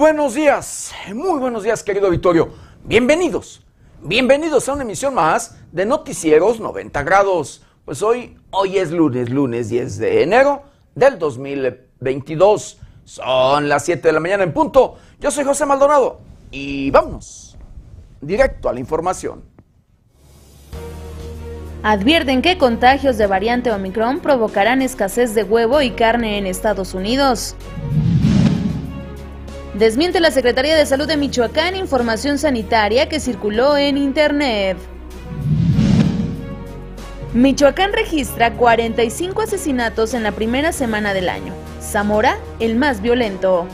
buenos días, muy buenos días querido Vittorio. Bienvenidos, bienvenidos a una emisión más de Noticieros 90 grados. Pues hoy, hoy es lunes, lunes 10 de enero del 2022. Son las 7 de la mañana en punto. Yo soy José Maldonado y vámonos directo a la información. Advierten que contagios de variante Omicron provocarán escasez de huevo y carne en Estados Unidos. Desmiente la Secretaría de Salud de Michoacán información sanitaria que circuló en Internet. Michoacán registra 45 asesinatos en la primera semana del año. Zamora, el más violento.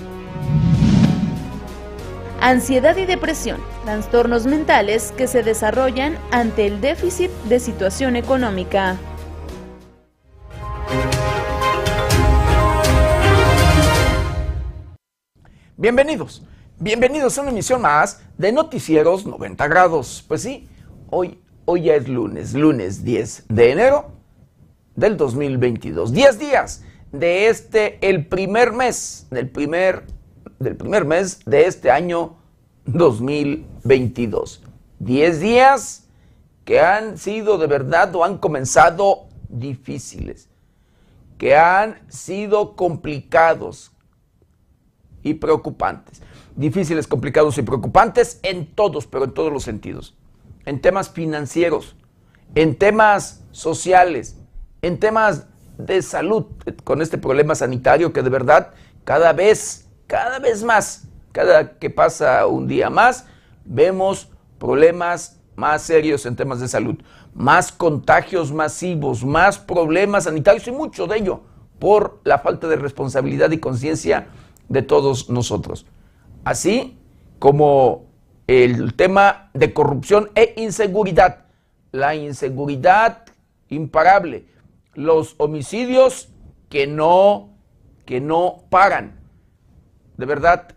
Ansiedad y depresión, trastornos mentales que se desarrollan ante el déficit de situación económica. Bienvenidos, bienvenidos a una emisión más de Noticieros 90 grados. Pues sí, hoy, hoy ya es lunes, lunes 10 de enero del 2022. 10 días de este, el primer mes, del primer, del primer mes de este año 2022. 10 días que han sido de verdad o han comenzado difíciles, que han sido complicados, y preocupantes. Difíciles, complicados y preocupantes en todos, pero en todos los sentidos. En temas financieros, en temas sociales, en temas de salud, con este problema sanitario que de verdad cada vez, cada vez más, cada que pasa un día más, vemos problemas más serios en temas de salud, más contagios masivos, más problemas sanitarios y mucho de ello por la falta de responsabilidad y conciencia de todos nosotros. Así como el tema de corrupción e inseguridad, la inseguridad imparable, los homicidios que no que no paran. De verdad,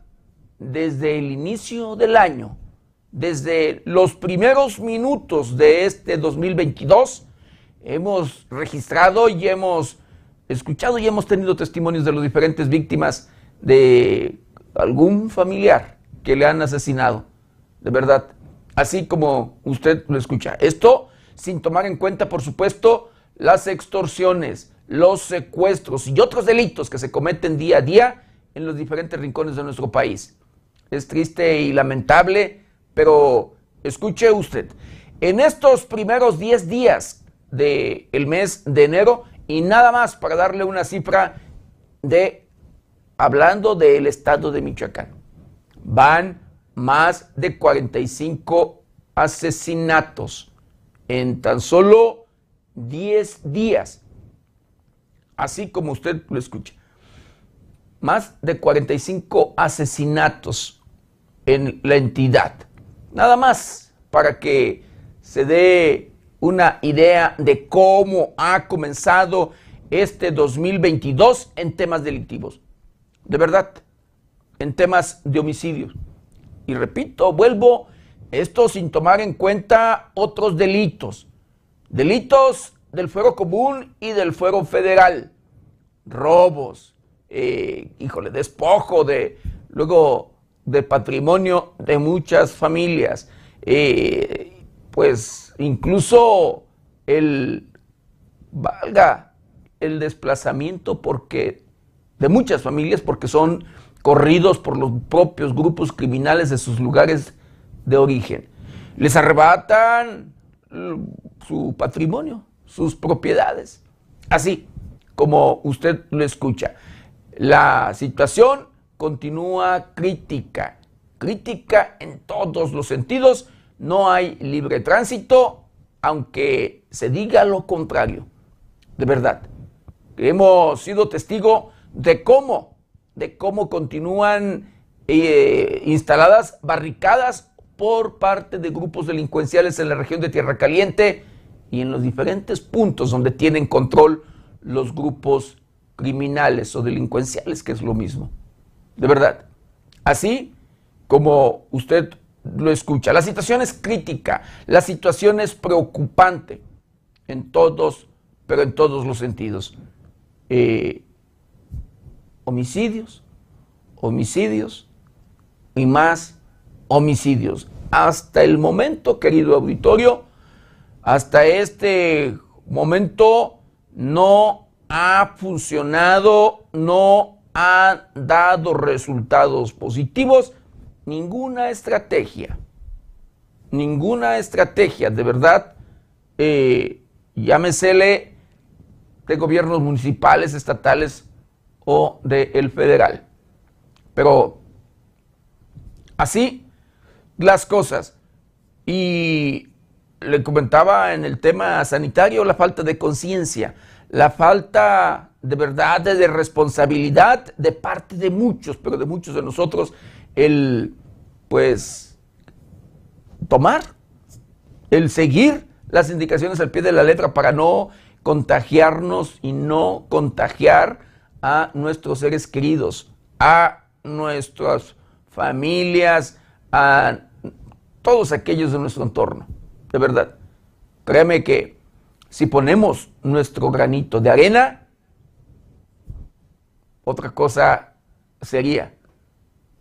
desde el inicio del año, desde los primeros minutos de este 2022, hemos registrado y hemos escuchado y hemos tenido testimonios de las diferentes víctimas de algún familiar que le han asesinado, de verdad, así como usted lo escucha. Esto sin tomar en cuenta, por supuesto, las extorsiones, los secuestros y otros delitos que se cometen día a día en los diferentes rincones de nuestro país. Es triste y lamentable, pero escuche usted, en estos primeros 10 días del mes de enero, y nada más para darle una cifra de hablando del estado de Michoacán, van más de 45 asesinatos en tan solo 10 días. Así como usted lo escucha. Más de 45 asesinatos en la entidad. Nada más para que se dé una idea de cómo ha comenzado este 2022 en temas delictivos de verdad, en temas de homicidios. Y repito, vuelvo, esto sin tomar en cuenta otros delitos. Delitos del fuero común y del fuero federal. Robos, eh, híjole, despojo de, luego, de patrimonio de muchas familias. Eh, pues incluso el, valga, el desplazamiento porque de muchas familias porque son corridos por los propios grupos criminales de sus lugares de origen. Les arrebatan su patrimonio, sus propiedades. Así como usted lo escucha. La situación continúa crítica, crítica en todos los sentidos. No hay libre tránsito, aunque se diga lo contrario. De verdad, hemos sido testigo de cómo, de cómo continúan eh, instaladas barricadas por parte de grupos delincuenciales en la región de Tierra Caliente y en los diferentes puntos donde tienen control los grupos criminales o delincuenciales, que es lo mismo. De verdad. Así como usted lo escucha. La situación es crítica, la situación es preocupante en todos, pero en todos los sentidos. Eh, homicidios, homicidios y más homicidios. Hasta el momento, querido auditorio, hasta este momento no ha funcionado, no ha dado resultados positivos ninguna estrategia, ninguna estrategia, de verdad, eh, llámesele de gobiernos municipales, estatales o del federal. Pero así las cosas. Y le comentaba en el tema sanitario la falta de conciencia, la falta de verdad de responsabilidad de parte de muchos, pero de muchos de nosotros, el pues tomar, el seguir las indicaciones al pie de la letra para no contagiarnos y no contagiar a nuestros seres queridos, a nuestras familias, a todos aquellos de nuestro entorno. De verdad, créeme que si ponemos nuestro granito de arena, otra cosa sería.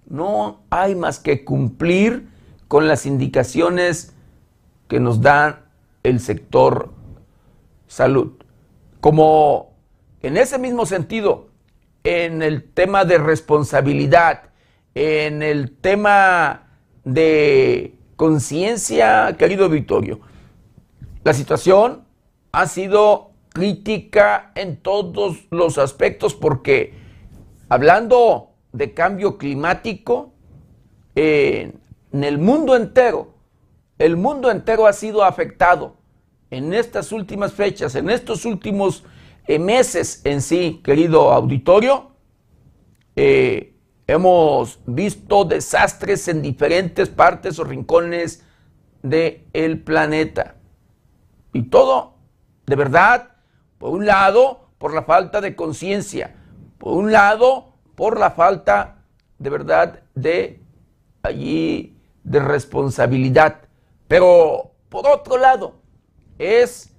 No hay más que cumplir con las indicaciones que nos da el sector salud. Como en ese mismo sentido, en el tema de responsabilidad, en el tema de conciencia, querido Victorio, la situación ha sido crítica en todos los aspectos porque hablando de cambio climático, en el mundo entero, el mundo entero ha sido afectado en estas últimas fechas, en estos últimos meses en sí, querido auditorio. Eh, hemos visto desastres en diferentes partes o rincones del planeta. Y todo de verdad, por un lado, por la falta de conciencia, por un lado, por la falta de verdad de allí de responsabilidad, pero por otro lado, es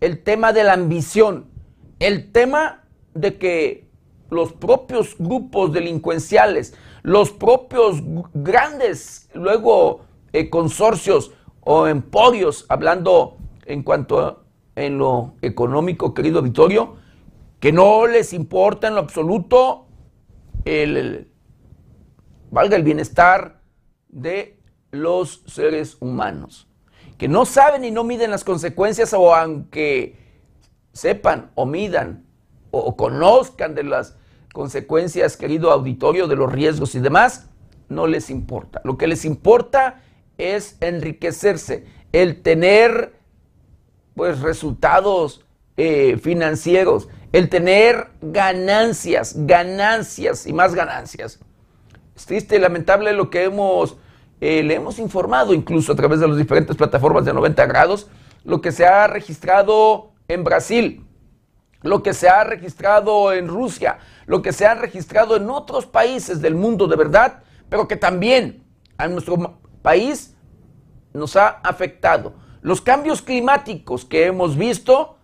el tema de la ambición, el tema de que los propios grupos delincuenciales, los propios grandes, luego eh, consorcios o emporios, hablando en cuanto a en lo económico, querido Vittorio, que no les importa en lo absoluto el, valga el bienestar de los seres humanos, que no saben y no miden las consecuencias o aunque sepan o midan o, conozcan de las consecuencias, querido auditorio, de los riesgos y demás, no les importa. Lo que les importa es enriquecerse, el tener pues resultados eh, financieros, el tener ganancias, ganancias y más ganancias. Es triste y lamentable lo que hemos, eh, le hemos informado incluso a través de las diferentes plataformas de 90 grados, lo que se ha registrado en Brasil, lo que se ha registrado en Rusia, lo que se ha registrado en otros países del mundo de verdad, pero que también a nuestro país nos ha afectado los cambios climáticos que hemos visto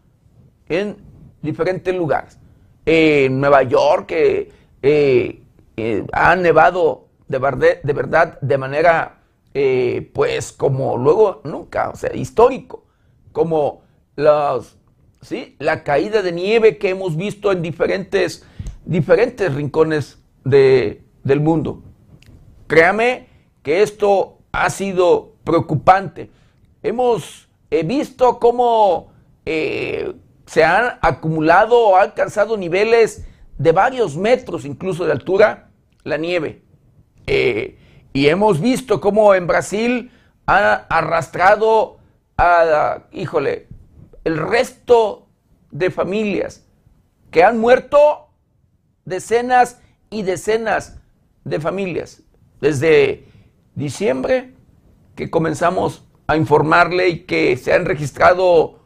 en diferentes lugares. En Nueva York eh, eh, ha nevado de, de, verdad de manera, eh, pues como luego nunca, o sea, histórico, como los, ¿sí? la caída de nieve que hemos visto en diferentes, diferentes rincones de, del mundo. Créame que esto ha sido preocupante hemos visto cómo eh, se han acumulado o ha alcanzado niveles de varios metros incluso de altura la nieve. Eh, y hemos visto cómo en Brasil ha arrastrado a, híjole, el resto de familias que han muerto decenas y decenas de familias. Desde diciembre que comenzamos a informarle y que se han registrado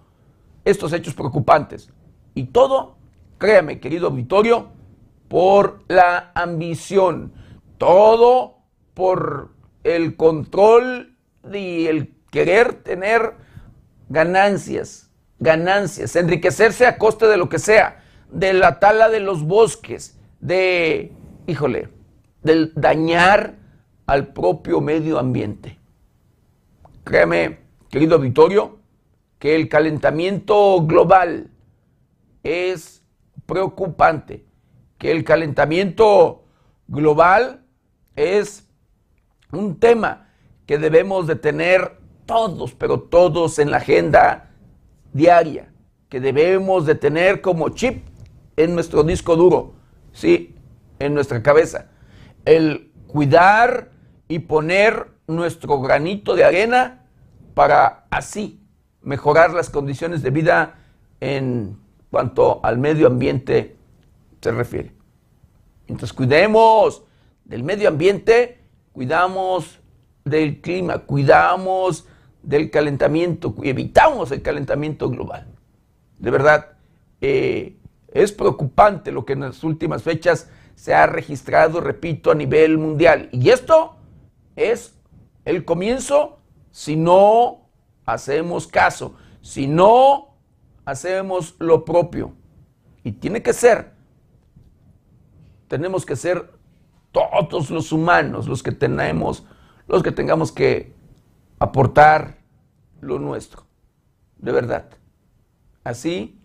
estos hechos preocupantes. Y todo, créame, querido auditorio, por la ambición. Todo por el control y el querer tener ganancias, ganancias, enriquecerse a costa de lo que sea, de la tala de los bosques, de, híjole, del dañar al propio medio ambiente. Créeme, querido auditorio, que el calentamiento global es preocupante, que el calentamiento global es un tema que debemos de tener todos, pero todos en la agenda diaria, que debemos de tener como chip en nuestro disco duro, sí, en nuestra cabeza. El cuidar y poner nuestro granito de arena para así mejorar las condiciones de vida en cuanto al medio ambiente se refiere. Entonces cuidemos del medio ambiente, cuidamos del clima, cuidamos del calentamiento, evitamos el calentamiento global. De verdad, eh, es preocupante lo que en las últimas fechas se ha registrado, repito, a nivel mundial. Y esto es el comienzo si no hacemos caso, si no hacemos lo propio. Y tiene que ser, tenemos que ser todos los humanos los que tenemos, los que tengamos que aportar lo nuestro, de verdad. Así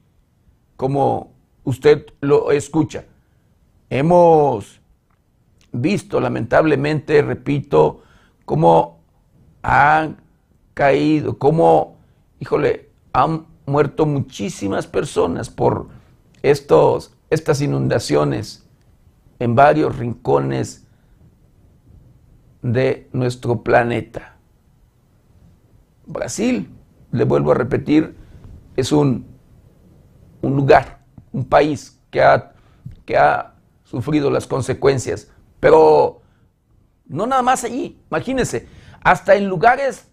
como usted lo escucha. Hemos visto lamentablemente, repito, cómo han caído, cómo, híjole, han muerto muchísimas personas por estos, estas inundaciones en varios rincones de nuestro planeta. Brasil, le vuelvo a repetir, es un, un lugar, un país que ha, que ha sufrido las consecuencias, pero no nada más allí, imagínense, hasta en lugares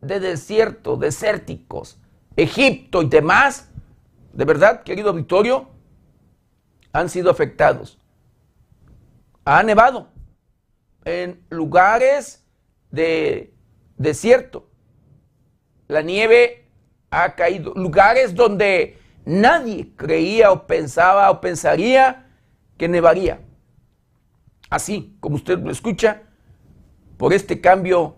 de desierto, desérticos, Egipto y demás, de verdad, querido Victorio, han sido afectados. Ha nevado en lugares de desierto. La nieve ha caído. Lugares donde nadie creía o pensaba o pensaría que nevaría. Así como usted lo escucha, por este cambio,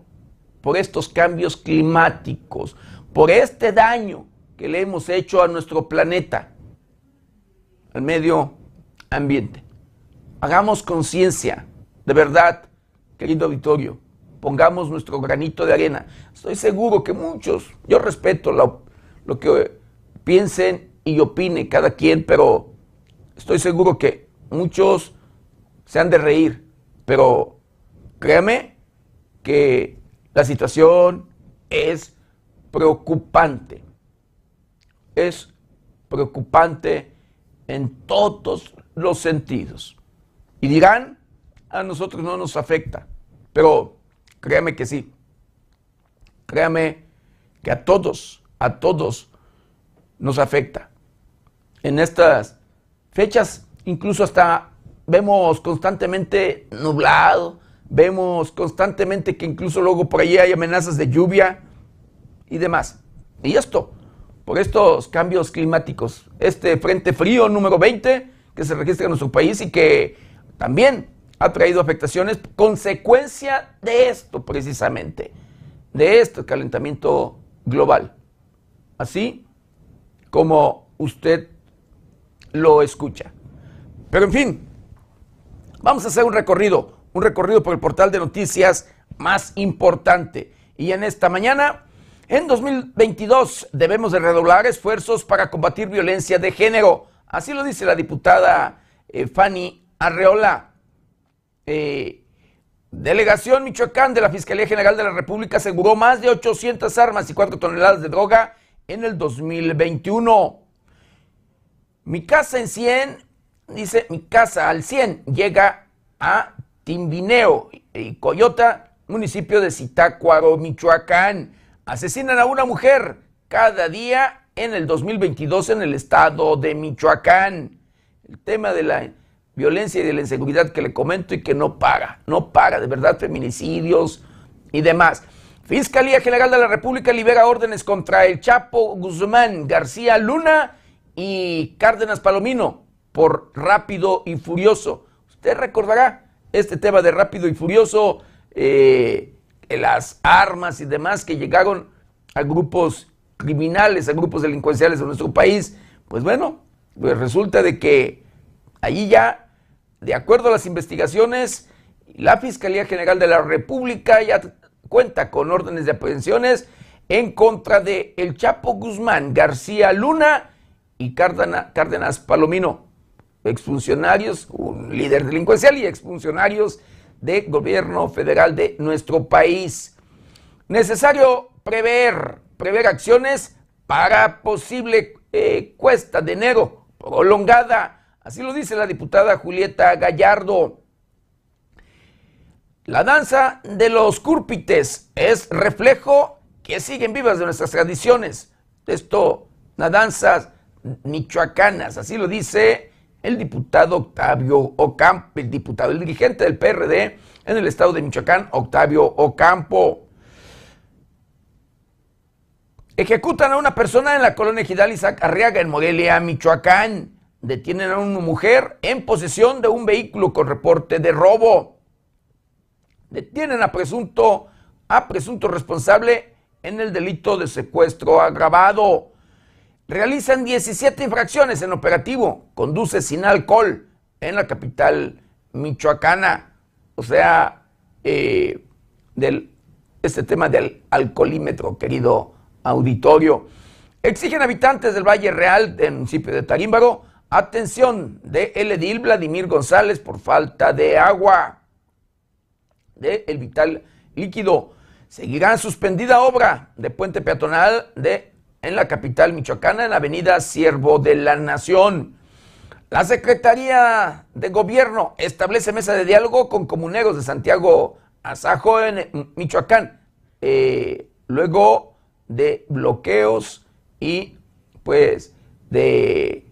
por estos cambios climáticos, por este daño que le hemos hecho a nuestro planeta, al medio ambiente. Hagamos conciencia, de verdad, querido auditorio, pongamos nuestro granito de arena. Estoy seguro que muchos, yo respeto lo, que piensen y opine cada quien, pero estoy seguro que muchos se han de reír, pero créame que la situación es preocupante. Es preocupante en todos los sentidos. Y dirán, a nosotros no nos afecta, pero créame que sí. Créame que a todos, a todos nos afecta. En estas fechas, incluso hasta vemos constantemente nublado, vemos constantemente que incluso luego por allí hay amenazas de lluvia y demás. Y esto, por estos cambios climáticos, este frente frío número 20 que se registra en nuestro país y que también ha traído afectaciones, consecuencia de esto precisamente, de este calentamiento global. Así como usted lo escucha. Pero en fin, vamos a hacer un recorrido, un recorrido por el portal de noticias más importante. Y en esta mañana, en 2022, debemos de redoblar esfuerzos para combatir violencia de género. Así lo dice la diputada eh, Fanny Arreola. Eh, Delegación Michoacán de la Fiscalía General de la República aseguró más de 800 armas y 4 toneladas de droga en el 2021. Mi casa en 100, dice, mi casa al 100 llega a Timbineo y Coyota, municipio de Zitácuaro, Michoacán. Asesinan a una mujer cada día en el 2022 en el estado de Michoacán. El tema de la violencia y de la inseguridad que le comento y que no para, no para, de verdad, feminicidios y demás. Fiscalía General de la República libera órdenes contra el Chapo Guzmán, García Luna y Cárdenas Palomino por rápido y furioso. Usted recordará este tema de rápido y furioso eh, las armas y demás que llegaron a grupos criminales, a grupos delincuenciales de nuestro país, pues bueno, pues resulta de que allí ya, de acuerdo a las investigaciones, la Fiscalía General de la República ya cuenta con órdenes de aprehensiones en contra de El Chapo Guzmán, García Luna y Cárdenas Palomino, exfuncionarios, un líder delincuencial y exfuncionarios de gobierno federal de nuestro país. Necesario prever, prever acciones para posible eh, cuesta de enero prolongada. Así lo dice la diputada Julieta Gallardo. La danza de los cúrpites es reflejo que siguen vivas de nuestras tradiciones. Esto, las danzas michoacanas, así lo dice el diputado Octavio Ocampo, el diputado, el dirigente del PRD en el estado de Michoacán, Octavio Ocampo. Ejecutan a una persona en la colonia Gidal Isaac Arriaga, en Morelia, Michoacán. Detienen a una mujer en posesión de un vehículo con reporte de robo. Detienen a presunto, a presunto responsable en el delito de secuestro agravado. Realizan 17 infracciones en operativo. Conduce sin alcohol en la capital michoacana. O sea, eh, del, este tema del alcoholímetro, querido auditorio. Exigen habitantes del Valle Real del municipio de Tarímbaro atención de el edil Vladimir González por falta de agua de el vital líquido. Seguirá suspendida obra de puente peatonal de en la capital michoacana, en la avenida Siervo de la Nación. La Secretaría de Gobierno establece mesa de diálogo con comuneros de Santiago Azajo en Michoacán, eh, luego de bloqueos y pues de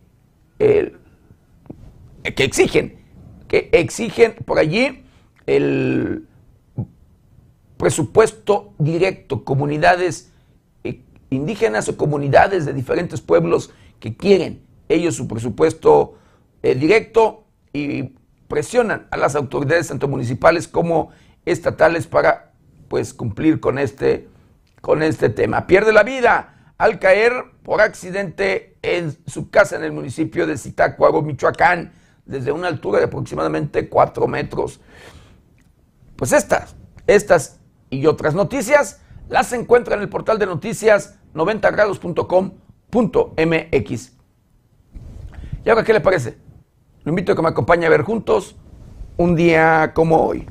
que exigen, que exigen por allí el presupuesto directo, comunidades eh, indígenas o comunidades de diferentes pueblos que quieren ellos su presupuesto eh, directo y presionan a las autoridades tanto municipales como estatales para pues cumplir con este, con este tema. Pierde la vida al caer por accidente en su casa en el municipio de Zitácuaro, Michoacán, desde una altura de aproximadamente 4 metros. Pues estas, estas y otras noticias las encuentra en el portal de noticias 90grados.com.mx. ¿Y ahora qué le parece? Lo invito a que me acompañe a ver juntos un día como hoy.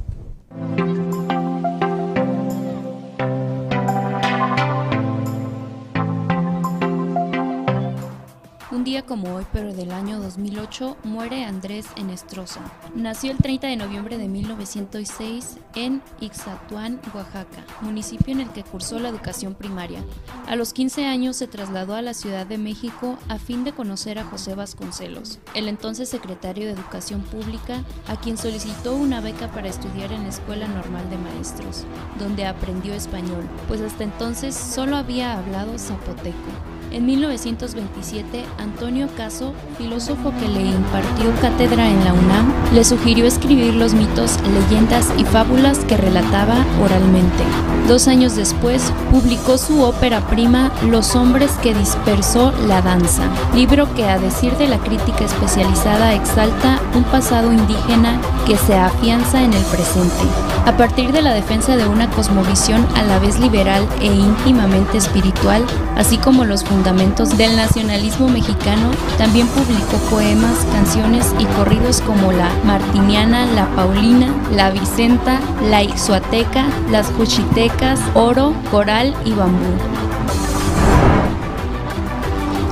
Como hoy, pero del año 2008, muere Andrés Enestrosa. Nació el 30 de noviembre de 1906 en Ixatuán, Oaxaca, municipio en el que cursó la educación primaria. A los 15 años se trasladó a la Ciudad de México a fin de conocer a José Vasconcelos, el entonces secretario de Educación Pública, a quien solicitó una beca para estudiar en la Escuela Normal de Maestros, donde aprendió español, pues hasta entonces solo había hablado zapoteco. En 1927, Antonio Caso, filósofo que le impartió cátedra en la UNAM, le sugirió escribir los mitos, leyendas y fábulas que relataba oralmente. Dos años después, publicó su ópera prima Los hombres que dispersó la danza, libro que a decir de la crítica especializada exalta un pasado indígena que se afianza en el presente. A partir de la defensa de una cosmovisión a la vez liberal e íntimamente espiritual, así como los fundamentos del nacionalismo mexicano, también publicó poemas, canciones y corridos como la Martiniana, la Paulina, la Vicenta, la Ixuateca, las Juchitecas, Oro, Coral y Bambú.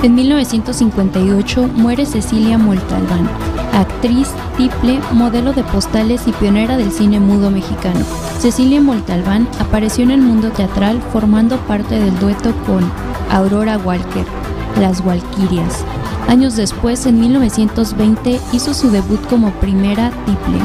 En 1958 muere Cecilia Moltalbán, actriz, tiple, modelo de postales y pionera del cine mudo mexicano. Cecilia Moltalbán apareció en el mundo teatral formando parte del dueto con Aurora Walker, Las Walquirias. Años después, en 1920, hizo su debut como primera tiple.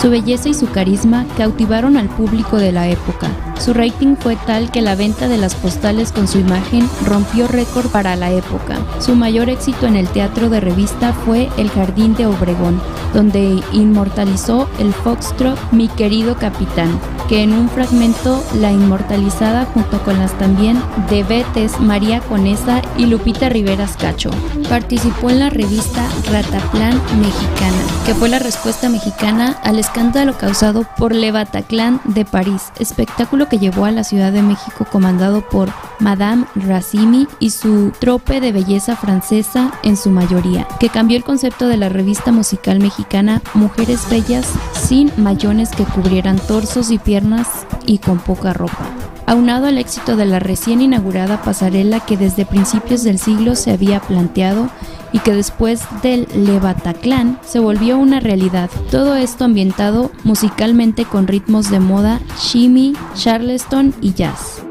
Su belleza y su carisma cautivaron al público de la época, Su rating fue tal que la venta de las postales con su imagen rompió récord para la época. Su mayor éxito en el teatro de revista fue El Jardín de Obregón, donde inmortalizó el foxtrot Mi querido capitán, que en un fragmento la inmortalizada junto con las también de Betes, María Conesa y Lupita Riveras Cacho. Participó en la revista Rataplan Mexicana, que fue la respuesta mexicana al escándalo causado por Le Bataclan de París, espectáculo que llevó a la Ciudad de México comandado por Madame Racimi y su trope de belleza francesa en su mayoría, que cambió el concepto de la revista musical mexicana Mujeres Bellas sin mayones que cubrieran torsos y piernas y con poca ropa. Aunado al éxito de la recién inaugurada pasarela que desde principios del siglo se había planteado y que después del Le Bataclan se volvió una realidad. Todo esto ambientado musicalmente con ritmos de moda, shimmy, charleston y jazz.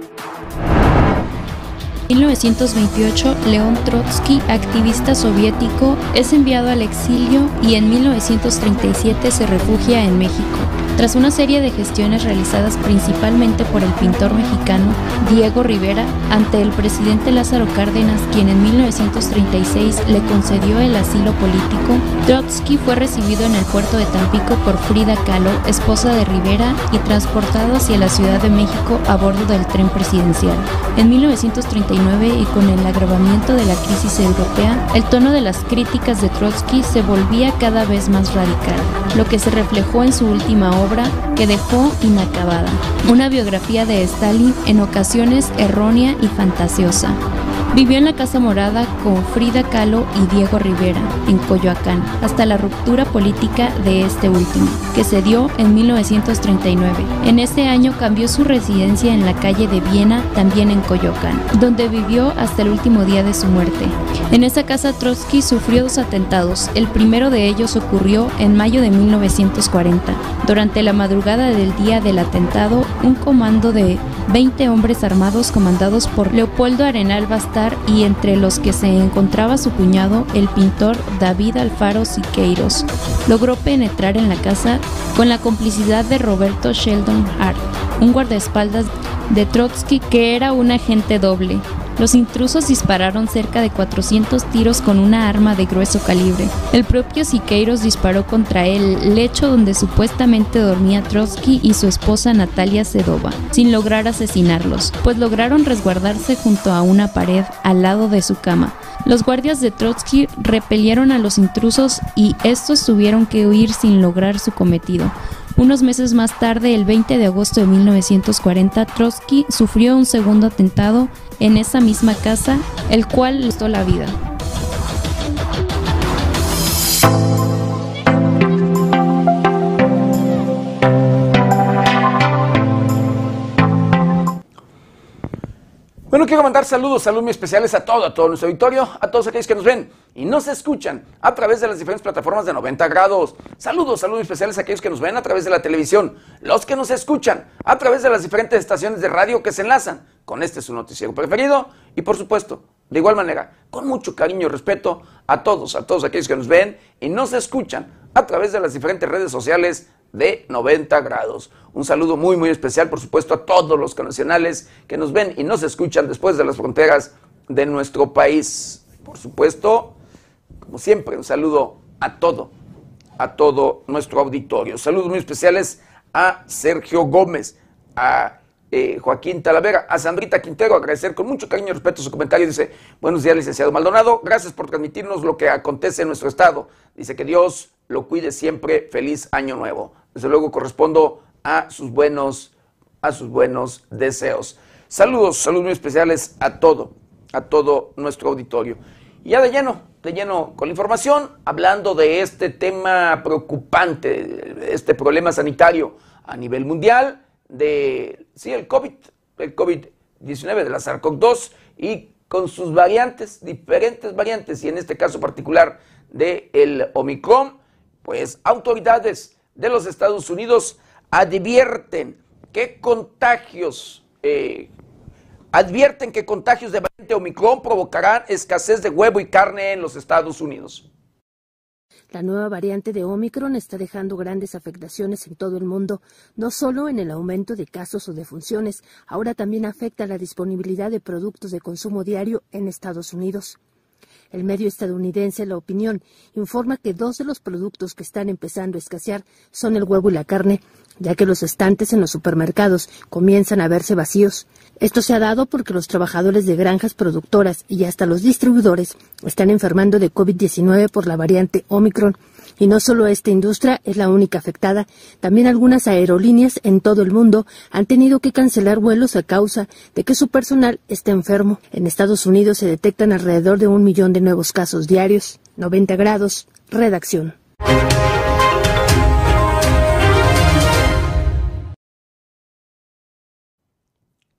1928, León Trotsky, activista soviético, es enviado al exilio y en 1937 se refugia en México. Tras una serie de gestiones realizadas principalmente por el pintor mexicano Diego Rivera ante el presidente Lázaro Cárdenas, quien en 1936 le concedió el asilo político, Trotsky fue recibido en el puerto de Tampico por Frida Kahlo, esposa de Rivera, y transportado hacia la Ciudad de México a bordo del tren presidencial. En 1939 y con el agravamiento de la crisis europea, el tono de las críticas de Trotsky se volvía cada vez más radical, lo que se reflejó en su última obra obra que dejó inacabada, una biografía de Stalin en ocasiones errónea y fantasiosa. Vivió en la Casa Morada con Frida Kahlo y Diego Rivera, en Coyoacán, hasta la ruptura política de este último, que se dio en 1939. En ese año cambió su residencia en la calle de Viena, también en Coyoacán, donde vivió hasta el último día de su muerte. En esa casa Trotsky sufrió dos atentados. El primero de ellos ocurrió en mayo de 1940. Durante la madrugada del día del atentado, un comando de 20 hombres armados comandados por Leopoldo Arenal Y entre los que se encontraba su cuñado, el pintor David Alfaro Siqueiros, logró penetrar en la casa con la complicidad de Roberto Sheldon Hart, un guardaespaldas de Trotsky que era un agente doble. Los intrusos dispararon cerca de 400 tiros con una arma de grueso calibre. El propio Siqueiros disparó contra el lecho donde supuestamente dormía Trotsky y su esposa Natalia Sedova, sin lograr asesinarlos, pues lograron resguardarse junto a una pared al lado de su cama. Los guardias de Trotsky repelieron a los intrusos y estos tuvieron que huir sin lograr su cometido. Unos meses más tarde, el 20 de agosto de 1940, Trotsky sufrió un segundo atentado en esa misma casa, el cual le costó la vida. Bueno, quiero mandar saludos, saludos muy especiales a todo, a todo nuestro auditorio, a todos aquellos que nos ven y nos escuchan a través de las diferentes plataformas de 90 grados. Saludos, saludos especiales a aquellos que nos ven a través de la televisión, los que nos escuchan a través de las diferentes estaciones de radio que se enlazan con este su noticiero preferido y por supuesto, de igual manera, con mucho cariño y respeto a todos, a todos aquellos que nos ven y nos escuchan a través de las diferentes redes sociales de 90 grados. Un saludo muy, muy especial, por supuesto, a todos los nacionales que nos ven y nos escuchan después de las fronteras de nuestro país. Por supuesto, como siempre, un saludo a todo, a todo nuestro auditorio. Saludos muy especiales a Sergio Gómez, a eh, Joaquín Talavera, a Sandrita Quintero, agradecer con mucho cariño y respeto su comentario. Dice, buenos días, licenciado Maldonado, gracias por transmitirnos lo que acontece en nuestro estado. Dice que Dios lo cuide siempre, feliz año nuevo desde luego correspondo a sus buenos, a sus buenos deseos. Saludos, saludos muy especiales a todo, a todo nuestro auditorio. Y ya de lleno, de lleno con la información, hablando de este tema preocupante, este problema sanitario a nivel mundial, de, sí, el COVID, el COVID-19, de la SARS-CoV-2 y con sus variantes, diferentes variantes, y en este caso particular de el Omicron, pues autoridades de los Estados Unidos advierten que contagios, eh, advierten que contagios de variante Omicron provocarán escasez de huevo y carne en los Estados Unidos. La nueva variante de Omicron está dejando grandes afectaciones en todo el mundo, no solo en el aumento de casos o defunciones, ahora también afecta la disponibilidad de productos de consumo diario en Estados Unidos. El medio estadounidense La Opinión informa que dos de los productos que están empezando a escasear son el huevo y la carne, ya que los estantes en los supermercados comienzan a verse vacíos. Esto se ha dado porque los trabajadores de granjas productoras y hasta los distribuidores están enfermando de COVID-19 por la variante Omicron. Y no solo esta industria es la única afectada, también algunas aerolíneas en todo el mundo han tenido que cancelar vuelos a causa de que su personal está enfermo. En Estados Unidos se detectan alrededor de un millón de nuevos casos diarios. 90 grados. Redacción.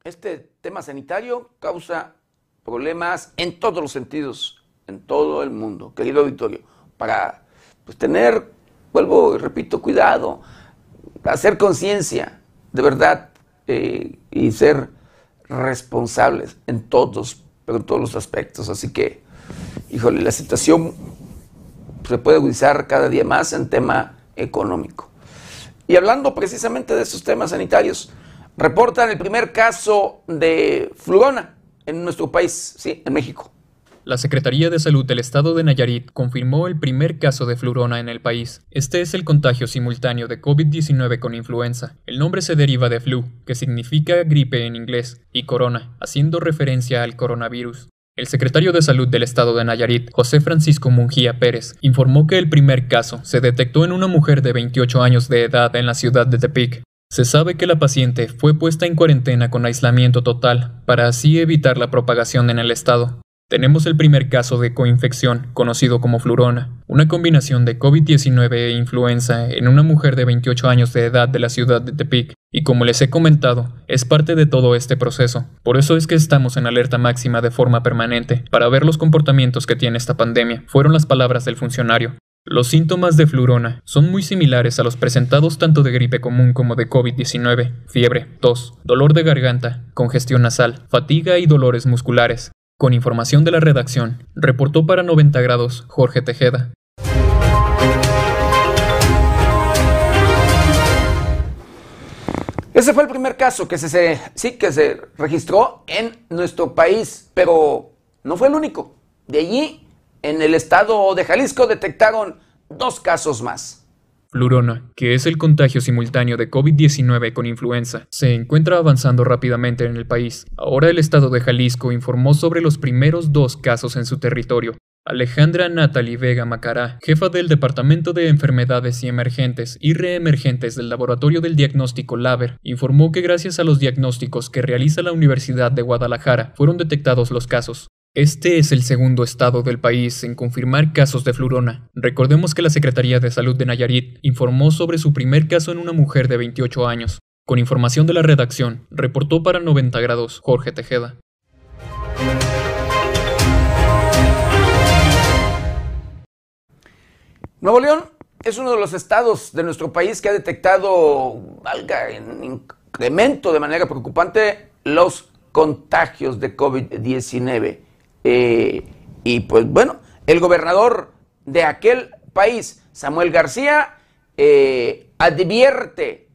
Este tema sanitario causa problemas en todos los sentidos, en todo el mundo, querido auditorio, para pues, tener, vuelvo y repito, cuidado, hacer conciencia, de verdad, eh, y ser responsables en todos, pero en todos los aspectos. Así que, híjole, la situación se puede agudizar cada día más en tema económico. Y hablando precisamente de esos temas sanitarios, reportan el primer caso de flurona en nuestro país, sí, en México. La Secretaría de Salud del Estado de Nayarit confirmó el primer caso de flurona en el país. Este es el contagio simultáneo de COVID-19 con influenza. El nombre se deriva de flu, que significa gripe en inglés, y corona, haciendo referencia al coronavirus. El secretario de Salud del Estado de Nayarit, José Francisco Mungía Pérez, informó que el primer caso se detectó en una mujer de 28 años de edad en la ciudad de Tepic, se sabe que la paciente fue puesta en cuarentena con aislamiento total para así evitar la propagación en el estado. Tenemos el primer caso de coinfección, conocido como flurona, una combinación de COVID-19 e influenza en una mujer de 28 años de edad de la ciudad de Tepic, y como les he comentado, es parte de todo este proceso. Por eso es que estamos en alerta máxima de forma permanente, para ver los comportamientos que tiene esta pandemia, fueron las palabras del funcionario. Los síntomas de flurona son muy similares a los presentados tanto de gripe común como de COVID-19, fiebre, tos, dolor de garganta, congestión nasal, fatiga y dolores musculares. Con información de la redacción, reportó para 90 grados Jorge Tejeda. Ese fue el primer caso que se, sí, que se registró en nuestro país, pero no fue el único. De allí en el estado de Jalisco detectaron dos casos más. Flurona, que es el contagio simultáneo de COVID-19 con influenza, se encuentra avanzando rápidamente en el país. Ahora el estado de Jalisco informó sobre los primeros dos casos en su territorio. Alejandra Natalie Vega Macará, jefa del Departamento de Enfermedades y Emergentes y Reemergentes del Laboratorio del Diagnóstico LABER, informó que gracias a los diagnósticos que realiza la Universidad de Guadalajara fueron detectados los casos. Este es el segundo estado del país en confirmar casos de flurona. Recordemos que la Secretaría de Salud de Nayarit informó sobre su primer caso en una mujer de 28 años. Con información de la redacción, reportó para 90 grados Jorge Tejeda. Nuevo León es uno de los estados de nuestro país que ha detectado, valga, en incremento de manera preocupante los contagios de COVID-19. Eh, y pues bueno, el gobernador de aquel país, Samuel García, eh, advierte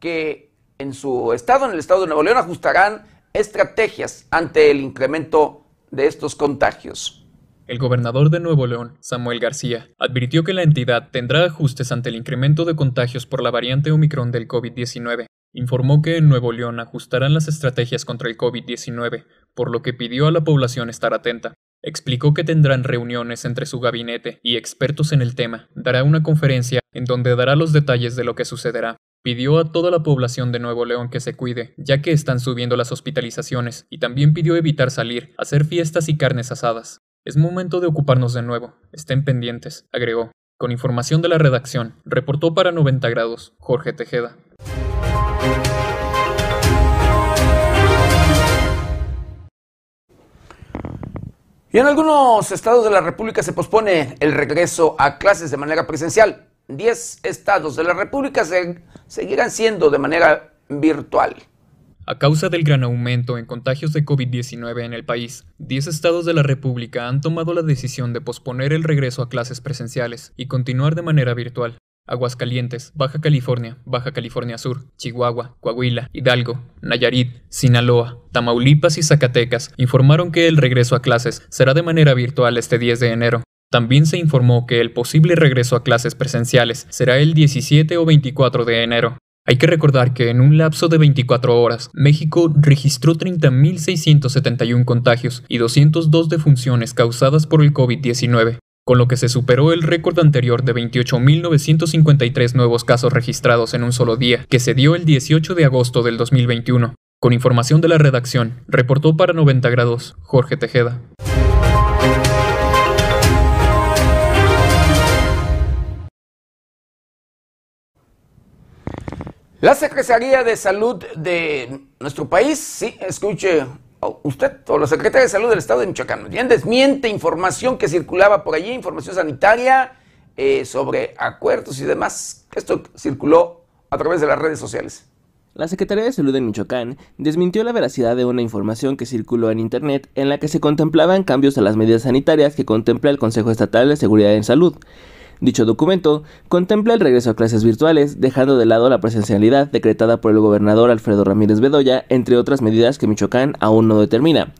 que en su estado, en el estado de Nuevo León, ajustarán estrategias ante el incremento de estos contagios. El gobernador de Nuevo León, Samuel García, advirtió que la entidad tendrá ajustes ante el incremento de contagios por la variante Omicron del COVID-19. Informó que en Nuevo León ajustarán las estrategias contra el COVID-19, por lo que pidió a la población estar atenta. Explicó que tendrán reuniones entre su gabinete y expertos en el tema. Dará una conferencia en donde dará los detalles de lo que sucederá. Pidió a toda la población de Nuevo León que se cuide, ya que están subiendo las hospitalizaciones, y también pidió evitar salir, hacer fiestas y carnes asadas. Es momento de ocuparnos de nuevo. Estén pendientes, agregó. Con información de la redacción, reportó para 90 grados Jorge Tejeda. Y en algunos estados de la República se pospone el regreso a clases de manera presencial. Diez estados de la República seguirán siendo de manera virtual. A causa del gran aumento en contagios de COVID-19 en el país, 10 estados de la República han tomado la decisión de posponer el regreso a clases presenciales y continuar de manera virtual. Aguascalientes, Baja California, Baja California Sur, Chihuahua, Coahuila, Hidalgo, Nayarit, Sinaloa, Tamaulipas y Zacatecas informaron que el regreso a clases será de manera virtual este 10 de enero. También se informó que el posible regreso a clases presenciales será el 17 o 24 de enero. Hay que recordar que en un lapso de 24 horas, México registró 30.671 contagios y 202 defunciones causadas por el COVID-19, con lo que se superó el récord anterior de 28.953 nuevos casos registrados en un solo día, que se dio el 18 de agosto del 2021. Con información de la redacción, reportó para 90 grados Jorge Tejeda. La Secretaría de Salud de nuestro país, sí, escuche usted, o la Secretaría de Salud del Estado de Michoacán, bien desmiente información que circulaba por allí, información sanitaria eh, sobre acuerdos y demás. Esto circuló a través de las redes sociales. La Secretaría de Salud de Michoacán desmintió la veracidad de una información que circuló en Internet en la que se contemplaban cambios a las medidas sanitarias que contempla el Consejo Estatal de Seguridad en Salud. Dicho documento contempla el regreso a clases virtuales, dejando de lado la presencialidad decretada por el gobernador Alfredo Ramírez Bedoya, entre otras medidas que Michoacán aún no determina.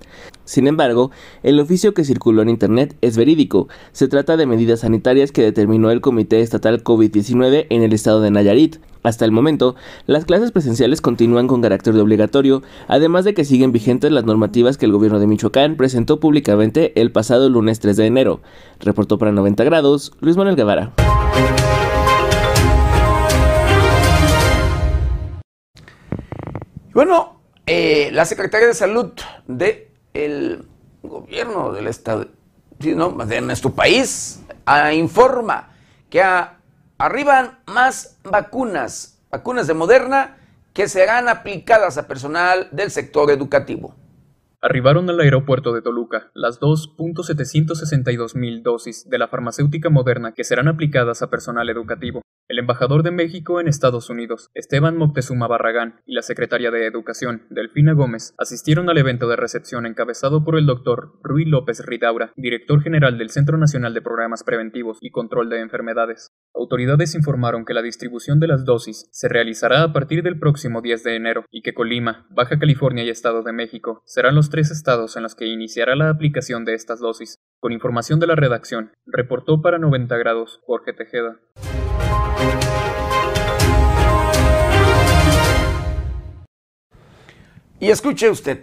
Sin embargo, el oficio que circuló en Internet es verídico. Se trata de medidas sanitarias que determinó el Comité Estatal COVID-19 en el estado de Nayarit, hasta el momento, las clases presenciales continúan con carácter de obligatorio, además de que siguen vigentes las normativas que el gobierno de Michoacán presentó públicamente el pasado lunes 3 de enero. Reportó para 90 grados Luis Manuel Guevara. Bueno, eh, la Secretaría de Salud del gobierno del Estado, de nuestro país, informa que arriban más vacunas, vacunas de Moderna, que serán aplicadas a personal del sector educativo. Arribaron al aeropuerto de Toluca las 2.762 mil dosis de la farmacéutica moderna que serán aplicadas a personal educativo. El embajador de México en Estados Unidos, Esteban Moctezuma Barragán, y la secretaria de Educación, Delfina Gómez, asistieron al evento de recepción encabezado por el doctor Rui López Ridaura, director general del Centro Nacional de Programas Preventivos y Control de Enfermedades. Autoridades informaron que la distribución de las dosis se realizará a partir del próximo 10 de enero y que Colima, Baja California y Estado de México serán los tres estados en los que iniciará la aplicación de estas dosis. Con información de la redacción, reportó para 90 grados Jorge Tejeda. Y escuche usted,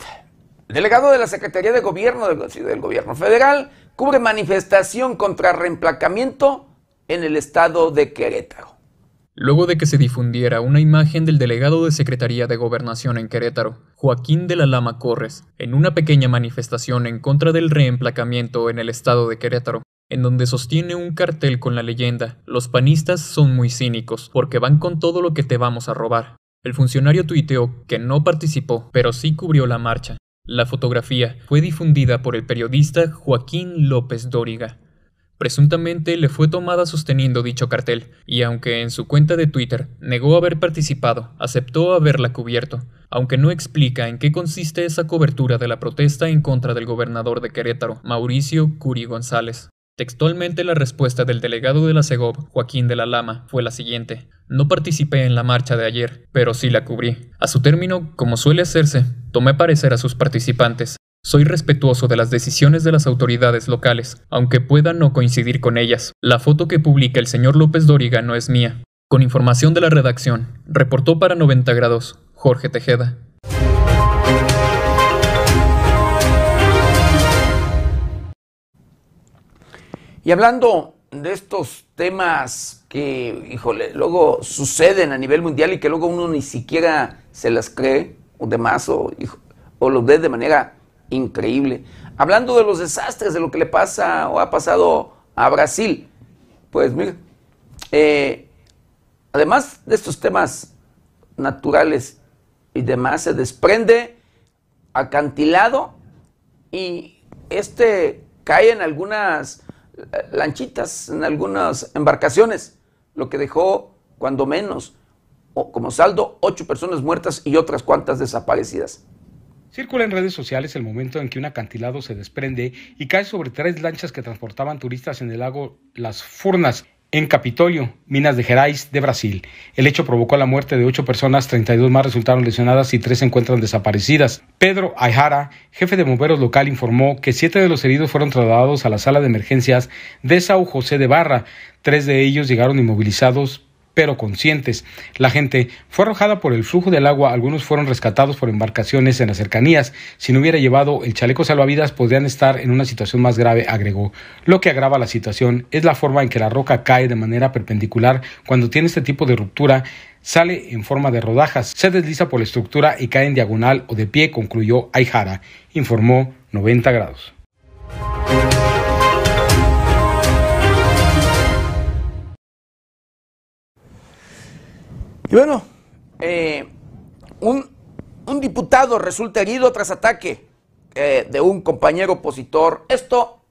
el delegado de la Secretaría de Gobierno del, del Gobierno Federal cubre manifestación contra reemplacamiento en el estado de Querétaro luego de que se difundiera una imagen del delegado de Secretaría de Gobernación en Querétaro, Joaquín de la Lama Corres, en una pequeña manifestación en contra del reemplacamiento en el estado de Querétaro, en donde sostiene un cartel con la leyenda, los panistas son muy cínicos, porque van con todo lo que te vamos a robar. El funcionario tuiteó que no participó, pero sí cubrió la marcha. La fotografía fue difundida por el periodista Joaquín López Dóriga, Presuntamente le fue tomada sosteniendo dicho cartel, y aunque en su cuenta de Twitter negó haber participado, aceptó haberla cubierto, aunque no explica en qué consiste esa cobertura de la protesta en contra del gobernador de Querétaro, Mauricio Curi González. Textualmente la respuesta del delegado de la CEGOB, Joaquín de la Lama, fue la siguiente. No participé en la marcha de ayer, pero sí la cubrí. A su término, como suele hacerse, tomé parecer a sus participantes, soy respetuoso de las decisiones de las autoridades locales, aunque pueda no coincidir con ellas. La foto que publica el señor López Dóriga no es mía. Con información de la redacción, reportó para 90 grados Jorge Tejeda. Y hablando de estos temas que, híjole, luego suceden a nivel mundial y que luego uno ni siquiera se las cree o demás, o, o los ve de manera increíble. Hablando de los desastres, de lo que le pasa o ha pasado a Brasil, pues mira, eh, además de estos temas naturales y demás, se desprende acantilado y este cae en algunas lanchitas, en algunas embarcaciones, lo que dejó cuando menos como saldo ocho personas muertas y otras cuantas desaparecidas. Circula en redes sociales el momento en que un acantilado se desprende y cae sobre tres lanchas que transportaban turistas en el lago Las Furnas, en Capitolio, Minas de Gerais, de Brasil. El hecho provocó la muerte de ocho personas, 32 más resultaron lesionadas y tres se encuentran desaparecidas. Pedro Ayjara, jefe de bomberos local, informó que siete de los heridos fueron trasladados a la sala de emergencias de Sao José de Barra. Tres de ellos llegaron inmovilizados pero conscientes. La gente fue arrojada por el flujo del agua, algunos fueron rescatados por embarcaciones en las cercanías. Si no hubiera llevado el chaleco salvavidas, podrían estar en una situación más grave, agregó. Lo que agrava la situación es la forma en que la roca cae de manera perpendicular cuando tiene este tipo de ruptura sale en forma de rodajas, se desliza por la estructura y cae en diagonal o de pie, concluyó Aijara, informó 90 grados. Y bueno, eh, un, diputado resulta herido tras ataque eh, de un compañero opositor. Esto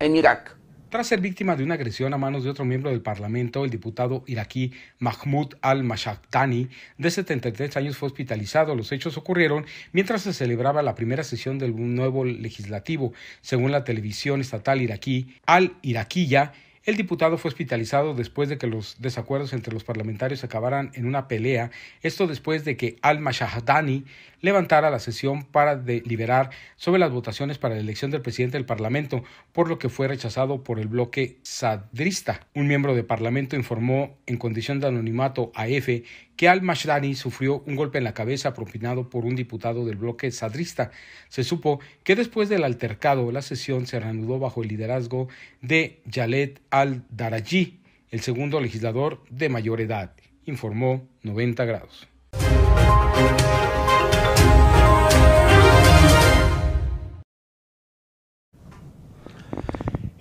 en Irak. Tras ser víctima de una agresión a manos de otro miembro del Parlamento, el diputado iraquí Mahmoud al-Mashaktani, de 73 años, fue hospitalizado. Los hechos ocurrieron mientras se celebraba la primera sesión del nuevo legislativo. Según la televisión estatal iraquí, al-Iraquiya el diputado fue hospitalizado después de que los desacuerdos entre los parlamentarios acabaran en una pelea, esto después de que al-Mashahadani levantara la sesión para deliberar sobre las votaciones para la elección del presidente del Parlamento, por lo que fue rechazado por el bloque sadrista. Un miembro del Parlamento informó en condición de anonimato a EFE que al-Mashdani sufrió un golpe en la cabeza propinado por un diputado del bloque sadrista. Se supo que después del altercado la sesión se reanudó bajo el liderazgo de Yalet al-Daraji, el segundo legislador de mayor edad, informó 90 grados.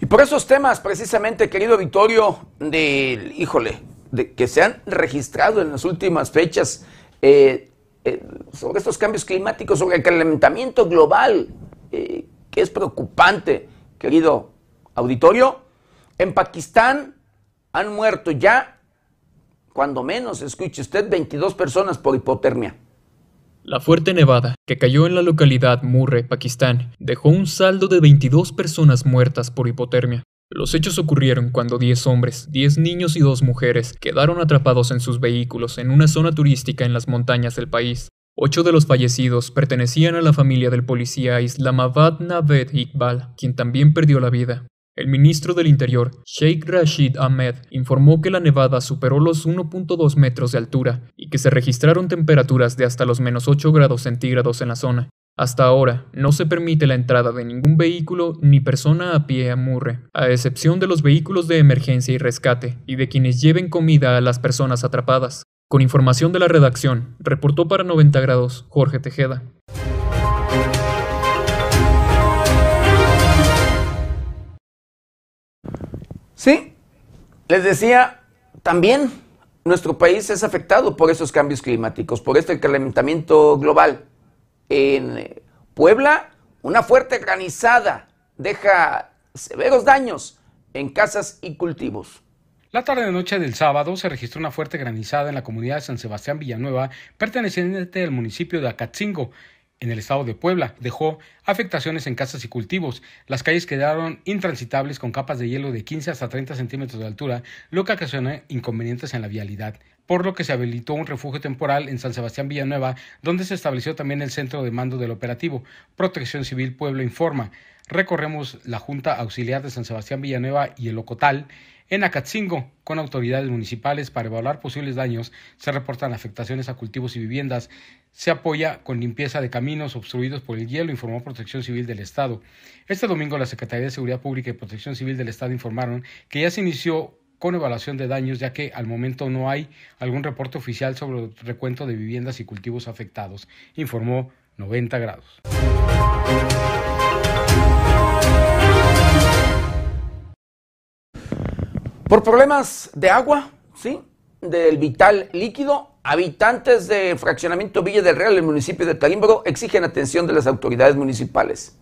Y por esos temas, precisamente, querido Vittorio, del, híjole, de, que se han registrado en las últimas fechas eh, eh, sobre estos cambios climáticos, sobre el calentamiento global, eh, que es preocupante, querido auditorio. En Pakistán han muerto ya, cuando menos, escuche usted, 22 personas por hipotermia. La fuerte nevada, que cayó en la localidad Murre, Pakistán, dejó un saldo de 22 personas muertas por hipotermia. Los hechos ocurrieron cuando 10 hombres, 10 niños y 2 mujeres quedaron atrapados en sus vehículos en una zona turística en las montañas del país. Ocho de los fallecidos pertenecían a la familia del policía Islamabad Naved Iqbal, quien también perdió la vida. El ministro del Interior, Sheikh Rashid Ahmed, informó que la nevada superó los 1.2 metros de altura y que se registraron temperaturas de hasta los menos 8 grados centígrados en la zona. Hasta ahora, no se permite la entrada de ningún vehículo ni persona a pie a Murre, a excepción de los vehículos de emergencia y rescate y de quienes lleven comida a las personas atrapadas. Con información de la redacción, reportó para 90 grados Jorge Tejeda. Sí, les decía, también nuestro país es afectado por esos cambios climáticos, por este calentamiento global. En Puebla, una fuerte granizada deja severos daños en casas y cultivos. La tarde de noche del sábado se registró una fuerte granizada en la comunidad de San Sebastián Villanueva, perteneciente al municipio de Acatzingo, en el estado de Puebla. Dejó afectaciones en casas y cultivos. Las calles quedaron intransitables con capas de hielo de 15 hasta 30 centímetros de altura, lo que ocasionó inconvenientes en la vialidad por lo que se habilitó un refugio temporal en San Sebastián Villanueva, donde se estableció también el centro de mando del operativo. Protección Civil Pueblo informa. Recorremos la Junta Auxiliar de San Sebastián Villanueva y el Ocotal en Acatzingo, con autoridades municipales para evaluar posibles daños, se reportan afectaciones a cultivos y viviendas. Se apoya con limpieza de caminos obstruidos por el hielo, informó Protección Civil del Estado. Este domingo la Secretaría de Seguridad Pública y Protección Civil del Estado informaron que ya se inició con evaluación de daños, ya que al momento no hay algún reporte oficial sobre el recuento de viviendas y cultivos afectados, informó 90 grados. Por problemas de agua, ¿sí? Del vital líquido, habitantes de fraccionamiento Villa del Real, el municipio de Tarímbaro, exigen atención de las autoridades municipales.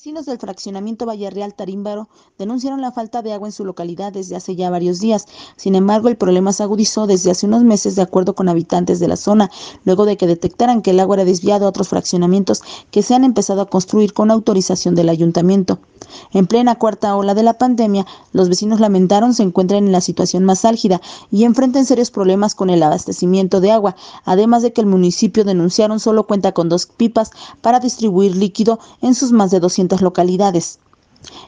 Vecinos del fraccionamiento Valle Real Tarímbaro denunciaron la falta de agua en su localidad desde hace ya varios días. Sin embargo, el problema se agudizó desde hace unos meses de acuerdo con habitantes de la zona, luego de que detectaran que el agua era desviado a otros fraccionamientos que se han empezado a construir con autorización del ayuntamiento. En plena cuarta ola de la pandemia, los vecinos lamentaron se encuentran en la situación más álgida y enfrentan serios problemas con el abastecimiento de agua, además de que el municipio denunciaron solo cuenta con dos pipas para distribuir líquido en sus más de 200 localidades.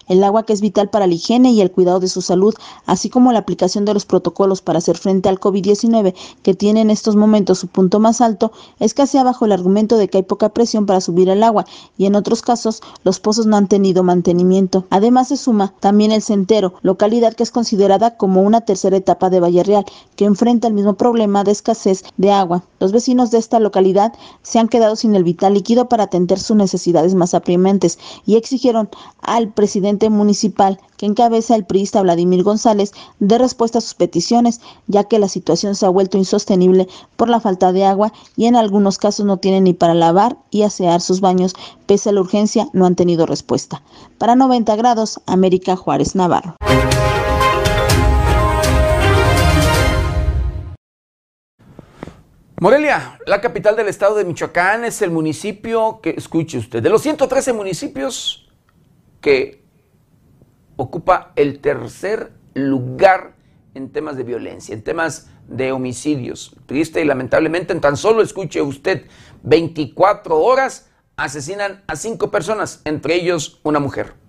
El agua que es vital para la higiene y el cuidado de su salud, así como la aplicación de los protocolos para hacer frente al COVID-19, que tiene en estos momentos su punto más alto, escasea bajo el argumento de que hay poca presión para subir el agua y en otros casos los pozos no han tenido mantenimiento. Además se suma también el Centero, localidad que es considerada como una tercera etapa de Valle Real, que enfrenta el mismo problema de escasez de agua. Los vecinos de esta localidad se han quedado sin el vital líquido para atender sus necesidades más apremiantes y exigieron al presidente municipal que encabeza el priista Vladimir González dé respuesta a sus peticiones, ya que la situación se ha vuelto insostenible por la falta de agua y en algunos casos no tienen ni para lavar y asear sus baños. Pese a la urgencia, no han tenido respuesta. Para 90 grados, América Juárez Navarro. Morelia, la capital del estado de Michoacán, es el municipio que, escuche usted, de los 113 municipios que ocupa el tercer lugar en temas de violencia, en temas de homicidios. Triste y lamentablemente, en tan solo escuche usted 24 horas, asesinan a cinco personas, entre ellos una mujer.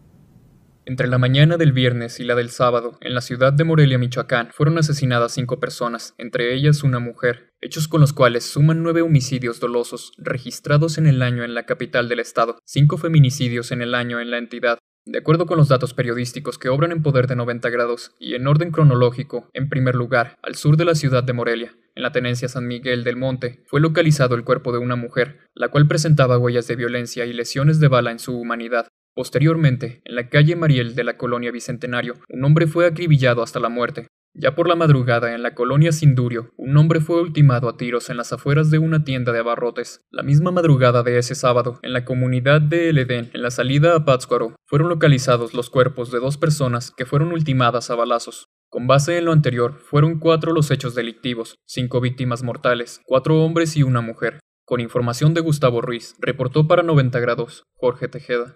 Entre la mañana del viernes y la del sábado, en la ciudad de Morelia, Michoacán, fueron asesinadas cinco personas, entre ellas una mujer, hechos con los cuales suman nueve homicidios dolosos registrados en el año en la capital del estado, cinco feminicidios en el año en la entidad. De acuerdo con los datos periodísticos que obran en poder de 90 grados y en orden cronológico, en primer lugar, al sur de la ciudad de Morelia, en la tenencia San Miguel del Monte, fue localizado el cuerpo de una mujer, la cual presentaba huellas de violencia y lesiones de bala en su humanidad. Posteriormente, en la calle Mariel de la colonia Bicentenario, un hombre fue acribillado hasta la muerte. Ya por la madrugada, en la colonia Sindurio, un hombre fue ultimado a tiros en las afueras de una tienda de abarrotes. La misma madrugada de ese sábado, en la comunidad de El Edén, en la salida a Pátzcuaro, fueron localizados los cuerpos de dos personas que fueron ultimadas a balazos. Con base en lo anterior, fueron cuatro los hechos delictivos, cinco víctimas mortales, cuatro hombres y una mujer. Con información de Gustavo Ruiz, reportó para 90 grados, Jorge Tejeda.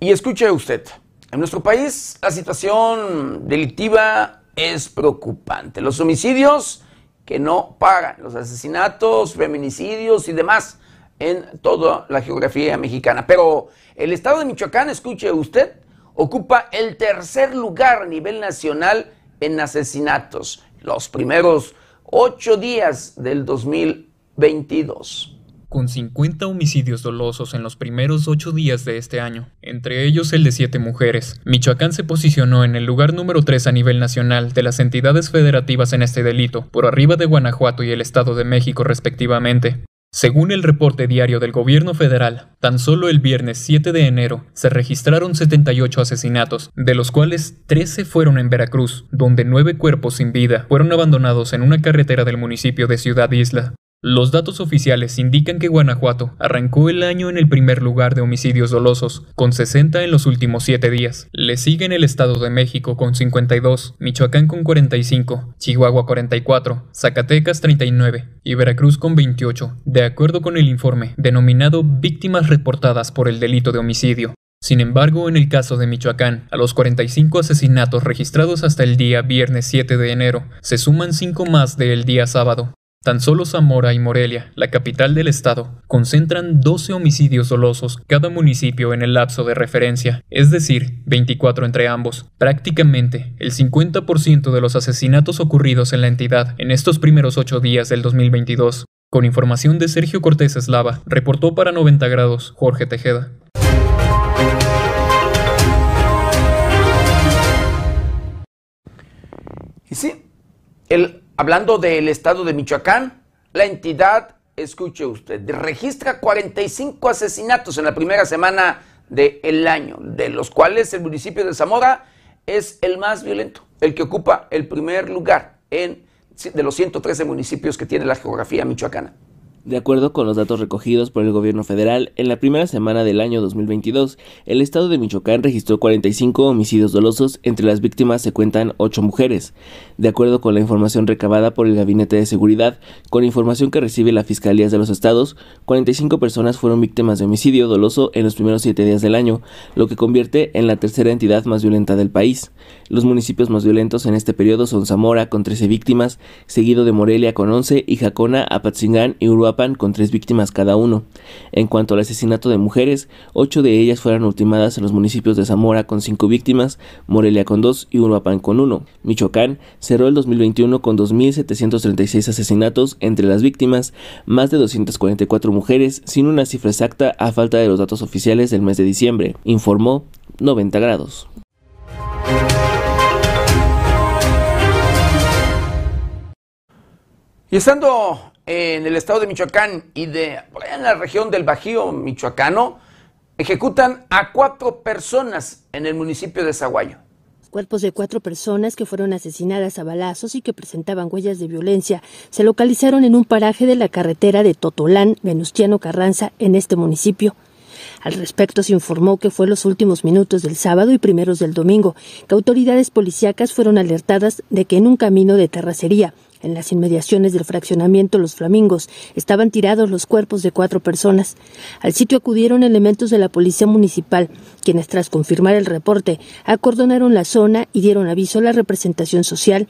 Y escuche usted, en nuestro país la situación delictiva es preocupante. Los homicidios que no pagan, los asesinatos, feminicidios y demás en toda la geografía mexicana. Pero el estado de Michoacán, escuche usted, ocupa el tercer lugar a nivel nacional en asesinatos, los primeros ocho días del 2022 con 50 homicidios dolosos en los primeros ocho días de este año, entre ellos el de siete mujeres. Michoacán se posicionó en el lugar número 3 a nivel nacional de las entidades federativas en este delito, por arriba de Guanajuato y el Estado de México respectivamente. Según el reporte diario del gobierno federal, tan solo el viernes 7 de enero se registraron 78 asesinatos, de los cuales 13 fueron en Veracruz, donde nueve cuerpos sin vida fueron abandonados en una carretera del municipio de Ciudad Isla. Los datos oficiales indican que Guanajuato arrancó el año en el primer lugar de homicidios dolosos, con 60 en los últimos 7 días. Le siguen el Estado de México con 52, Michoacán con 45, Chihuahua 44, Zacatecas 39 y Veracruz con 28, de acuerdo con el informe denominado Víctimas reportadas por el delito de homicidio. Sin embargo, en el caso de Michoacán, a los 45 asesinatos registrados hasta el día viernes 7 de enero, se suman 5 más del día sábado, Tan solo Zamora y Morelia, la capital del estado, concentran 12 homicidios dolosos cada municipio en el lapso de referencia, es decir, 24 entre ambos. Prácticamente el 50% de los asesinatos ocurridos en la entidad en estos primeros 8 días del 2022. Con información de Sergio Cortés Eslava, reportó para 90 grados Jorge Tejeda. Y sí, el Hablando del estado de Michoacán, la entidad, escuche usted, registra 45 asesinatos en la primera semana del año, de los cuales el municipio de Zamora es el más violento, el que ocupa el primer lugar en, de los 113 municipios que tiene la geografía michoacana. De acuerdo con los datos recogidos por el gobierno federal, en la primera semana del año 2022, el estado de Michoacán registró 45 homicidios dolosos, entre las víctimas se cuentan 8 mujeres. De acuerdo con la información recabada por el Gabinete de Seguridad, con información que recibe la Fiscalía de los Estados, 45 personas fueron víctimas de homicidio doloso en los primeros 7 días del año, lo que convierte en la tercera entidad más violenta del país. Los municipios más violentos en este periodo son Zamora, con 13 víctimas, seguido de Morelia con 11 y Jacona, Apatzingán y Uruapan con tres víctimas cada uno. En cuanto al asesinato de mujeres, ocho de ellas fueron ultimadas en los municipios de Zamora con cinco víctimas, Morelia con dos y Uruapan con uno. Michoacán cerró el 2021 con 2.736 asesinatos entre las víctimas, más de 244 mujeres, sin una cifra exacta a falta de los datos oficiales del mes de diciembre, informó 90 grados. Y estando en el estado de Michoacán y de en la región del Bajío michoacano ejecutan a cuatro personas en el municipio de Zaguayo. Cuerpos de cuatro personas que fueron asesinadas a balazos y que presentaban huellas de violencia se localizaron en un paraje de la carretera de Totolán, Venustiano Carranza, en este municipio. Al respecto se informó que fue los últimos minutos del sábado y primeros del domingo que autoridades policíacas fueron alertadas de que en un camino de terracería en las inmediaciones del fraccionamiento Los Flamingos estaban tirados los cuerpos de cuatro personas. Al sitio acudieron elementos de la Policía Municipal, quienes tras confirmar el reporte acordonaron la zona y dieron aviso a la representación social.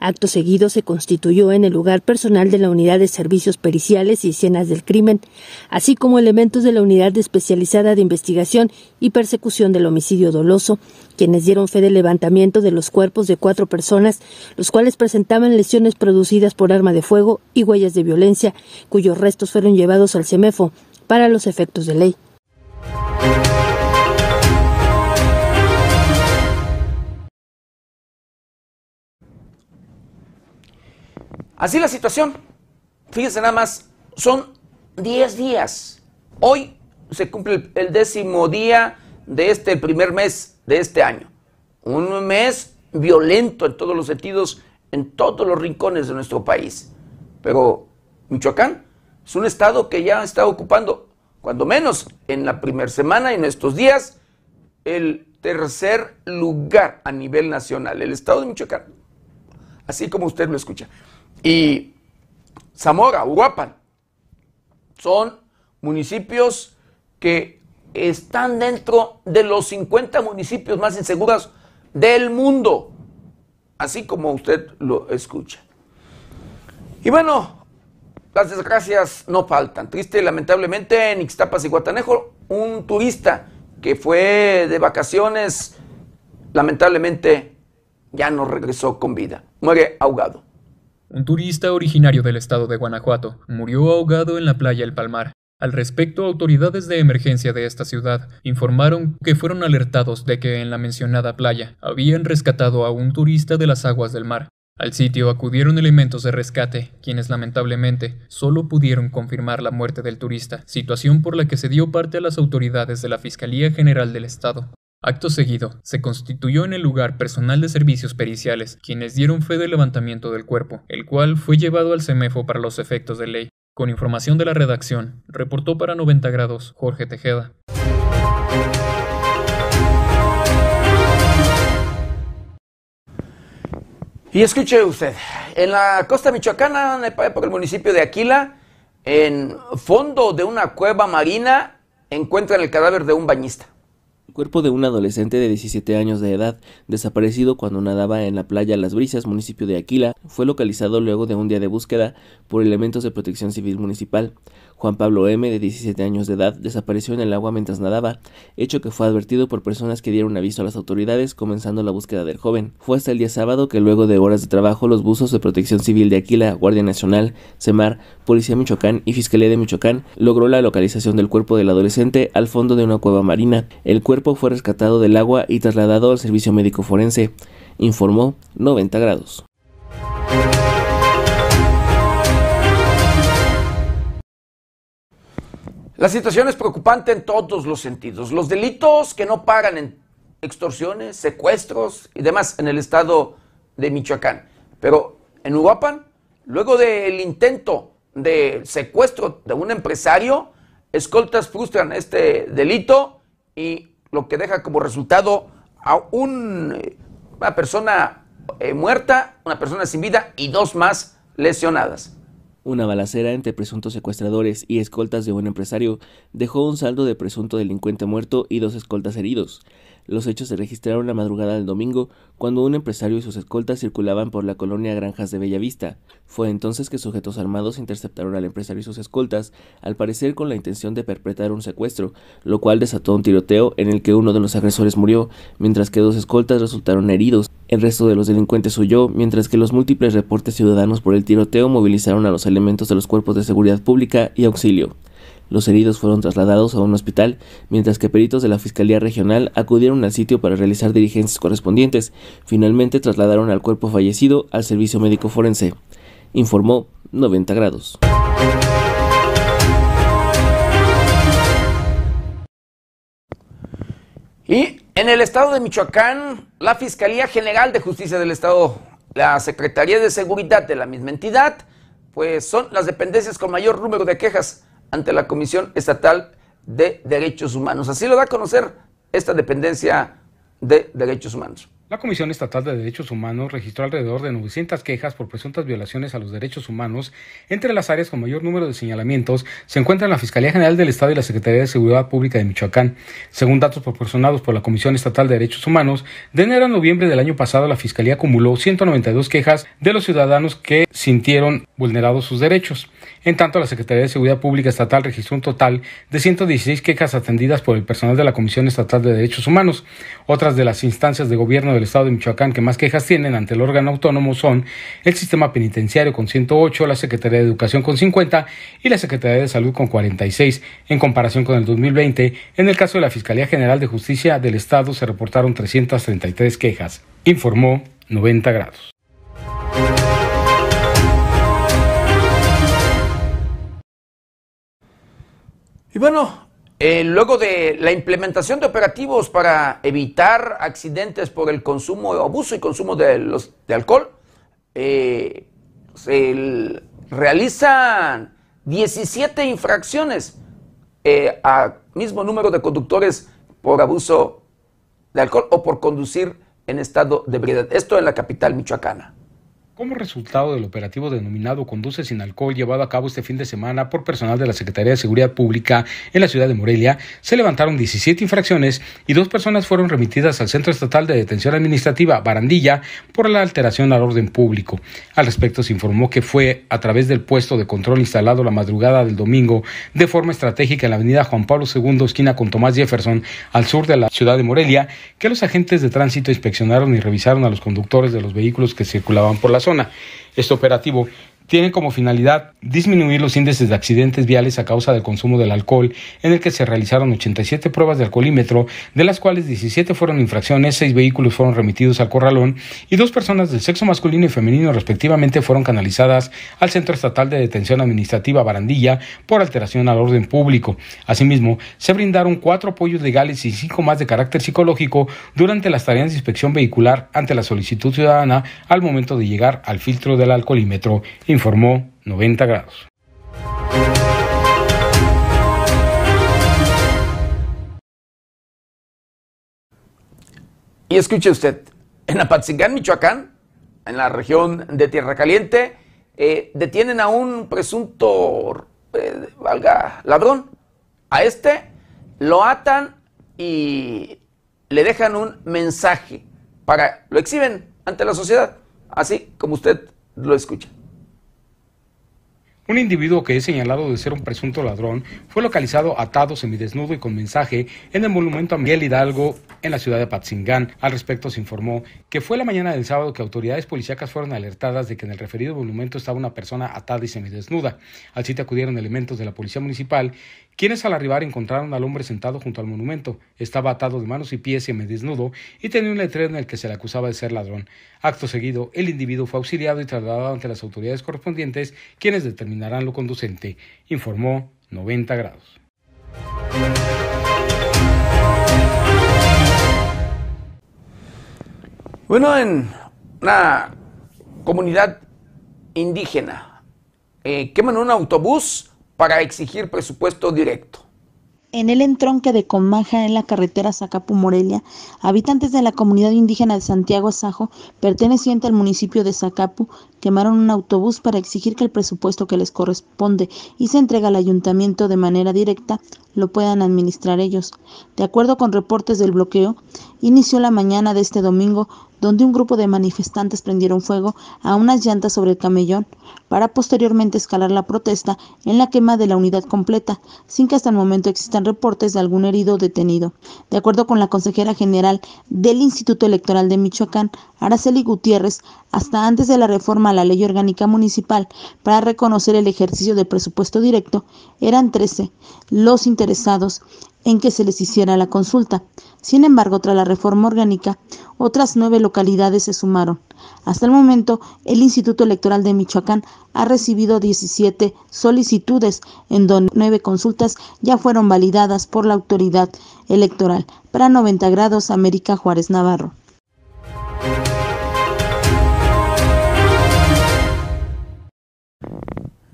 Acto seguido se constituyó en el lugar personal de la Unidad de Servicios Periciales y Escenas del Crimen, así como elementos de la Unidad Especializada de Investigación y Persecución del Homicidio Doloso, quienes dieron fe del levantamiento de los cuerpos de cuatro personas, los cuales presentaban lesiones producidas por arma de fuego y huellas de violencia, cuyos restos fueron llevados al CEMEFO para los efectos de ley. Así la situación. Fíjense nada más, son 10 días. Hoy se cumple el décimo día de este primer mes de este año. Un mes violento en todos los sentidos, en todos los rincones de nuestro país. Pero Michoacán es un estado que ya está ocupando, cuando menos en la primera semana en estos días, el tercer lugar a nivel nacional, el estado de Michoacán. Así como usted lo escucha y Zamora, Uruapan, son municipios que están dentro de los 50 municipios más inseguros del mundo, así como usted lo escucha. Y bueno, las desgracias no faltan. Triste y lamentablemente en Ixtapas y Guatanejo, un turista que fue de vacaciones, lamentablemente ya no regresó con vida. Muere ahogado. Un turista originario del estado de Guanajuato murió ahogado en la playa El Palmar. Al respecto, autoridades de emergencia de esta ciudad informaron que fueron alertados de que en la mencionada playa habían rescatado a un turista de las aguas del mar. Al sitio acudieron elementos de rescate, quienes lamentablemente solo pudieron confirmar la muerte del turista, situación por la que se dio parte a las autoridades de la Fiscalía General del Estado. Acto seguido, se constituyó en el lugar personal de servicios periciales, quienes dieron fe del levantamiento del cuerpo, el cual fue llevado al CEMEFO para los efectos de ley. Con información de la redacción, reportó para 90 grados Jorge Tejeda. Y escuche usted, en la costa michoacana, por el municipio de Aquila, en fondo de una cueva marina, encuentran el cadáver de un bañista. Cuerpo de un adolescente de 17 años de edad, desaparecido cuando nadaba en la playa Las Brisas, municipio de Aquila, fue localizado luego de un día de búsqueda por elementos de protección civil municipal. Juan Pablo M., de 17 años de edad, desapareció en el agua mientras nadaba, hecho que fue advertido por personas que dieron aviso a las autoridades comenzando la búsqueda del joven. Fue hasta el día sábado que luego de horas de trabajo los buzos de protección civil de Aquila, Guardia Nacional, CEMAR, Policía Michoacán y Fiscalía de Michoacán logró la localización del cuerpo del adolescente al fondo de una cueva marina. El cuerpo fue rescatado del agua y trasladado al servicio médico forense, informó 90 grados. La situación es preocupante en todos los sentidos. Los delitos que no pagan en extorsiones, secuestros y demás en el estado de Michoacán. Pero en Uruapan, luego del intento de secuestro de un empresario, escoltas frustran este delito y lo que deja como resultado a un, una persona eh, muerta, una persona sin vida y dos más lesionadas. Una balacera entre presuntos secuestradores y escoltas de un empresario dejó un saldo de presunto delincuente muerto y dos escoltas heridos. Los hechos se registraron la madrugada del domingo, cuando un empresario y sus escoltas circulaban por la colonia Granjas de Bellavista. Fue entonces que sujetos armados interceptaron al empresario y sus escoltas, al parecer con la intención de perpetrar un secuestro, lo cual desató un tiroteo en el que uno de los agresores murió, mientras que dos escoltas resultaron heridos. El resto de los delincuentes huyó, mientras que los múltiples reportes ciudadanos por el tiroteo movilizaron a los elementos de los cuerpos de seguridad pública y auxilio. Los heridos fueron trasladados a un hospital, mientras que peritos de la Fiscalía Regional acudieron al sitio para realizar diligencias correspondientes. Finalmente trasladaron al cuerpo fallecido al servicio médico forense. Informó 90 grados. Y en el estado de Michoacán, la Fiscalía General de Justicia del Estado, la Secretaría de Seguridad de la misma entidad, pues son las dependencias con mayor número de quejas ante la Comisión Estatal de Derechos Humanos. Así lo da a conocer esta dependencia de derechos humanos. La Comisión Estatal de Derechos Humanos registró alrededor de 900 quejas por presuntas violaciones a los derechos humanos. Entre las áreas con mayor número de señalamientos se encuentran la Fiscalía General del Estado y la Secretaría de Seguridad Pública de Michoacán. Según datos proporcionados por la Comisión Estatal de Derechos Humanos, de enero a noviembre del año pasado la Fiscalía acumuló 192 quejas de los ciudadanos que sintieron vulnerados sus derechos. En tanto, la Secretaría de Seguridad Pública Estatal registró un total de 116 quejas atendidas por el personal de la Comisión Estatal de Derechos Humanos. Otras de las instancias de gobierno del Estado de Michoacán que más quejas tienen ante el órgano autónomo son el Sistema Penitenciario con 108, la Secretaría de Educación con 50 y la Secretaría de Salud con 46. En comparación con el 2020, en el caso de la Fiscalía General de Justicia del Estado se reportaron 333 quejas, informó 90 grados. Bueno, eh, luego de la implementación de operativos para evitar accidentes por el consumo, abuso y consumo de, los, de alcohol, eh, se realizan 17 infracciones eh, a mismo número de conductores por abuso de alcohol o por conducir en estado de ebriedad. Esto en la capital michoacana. Como resultado del operativo denominado Conduce sin alcohol llevado a cabo este fin de semana por personal de la Secretaría de Seguridad Pública en la ciudad de Morelia, se levantaron 17 infracciones y dos personas fueron remitidas al Centro Estatal de Detención Administrativa Barandilla por la alteración al orden público. Al respecto se informó que fue a través del puesto de control instalado la madrugada del domingo de forma estratégica en la avenida Juan Pablo II, esquina con Tomás Jefferson, al sur de la ciudad de Morelia, que los agentes de tránsito inspeccionaron y revisaron a los conductores de los vehículos que circulaban por la zona. Este operativo tiene como finalidad disminuir los índices de accidentes viales a causa del consumo del alcohol, en el que se realizaron 87 pruebas de alcoholímetro, de las cuales 17 fueron infracciones, 6 vehículos fueron remitidos al corralón y dos personas del sexo masculino y femenino respectivamente fueron canalizadas al Centro Estatal de Detención Administrativa Barandilla por alteración al orden público. Asimismo, se brindaron cuatro apoyos legales y cinco más de carácter psicológico durante las tareas de inspección vehicular ante la solicitud ciudadana al momento de llegar al filtro del alcoholímetro informó 90 grados. Y escuche usted, en Apatzingán, Michoacán, en la región de Tierra Caliente, eh, detienen a un presunto, eh, valga, ladrón. A este lo atan y le dejan un mensaje para, lo exhiben ante la sociedad, así como usted lo escucha. Un individuo que es señalado de ser un presunto ladrón fue localizado atado semidesnudo y con mensaje en el monumento a Miguel Hidalgo en la ciudad de Patzingán. Al respecto se informó que fue la mañana del sábado que autoridades policíacas fueron alertadas de que en el referido monumento estaba una persona atada y semidesnuda. Al sitio acudieron elementos de la policía municipal quienes al arribar encontraron al hombre sentado junto al monumento. Estaba atado de manos y pies y desnudo y tenía un letrero en el que se le acusaba de ser ladrón. Acto seguido, el individuo fue auxiliado y trasladado ante las autoridades correspondientes, quienes determinarán lo conducente, informó 90 grados. Bueno, en una comunidad indígena eh, queman un autobús para exigir presupuesto directo. En el entronque de Comaja, en la carretera Zacapu-Morelia, habitantes de la comunidad indígena de Santiago Sajo, perteneciente al municipio de Zacapu, quemaron un autobús para exigir que el presupuesto que les corresponde y se entrega al ayuntamiento de manera directa lo puedan administrar ellos. De acuerdo con reportes del bloqueo, inició la mañana de este domingo donde un grupo de manifestantes prendieron fuego a unas llantas sobre el camellón para posteriormente escalar la protesta en la quema de la unidad completa, sin que hasta el momento existan reportes de algún herido detenido. De acuerdo con la consejera general del Instituto Electoral de Michoacán, Araceli Gutiérrez, hasta antes de la reforma a la ley orgánica municipal para reconocer el ejercicio del presupuesto directo, eran 13 los interesados en que se les hiciera la consulta. Sin embargo, tras la reforma orgánica, otras nueve localidades se sumaron. Hasta el momento, el Instituto Electoral de Michoacán ha recibido 17 solicitudes, en donde nueve consultas ya fueron validadas por la autoridad electoral. Para 90 grados, América Juárez Navarro.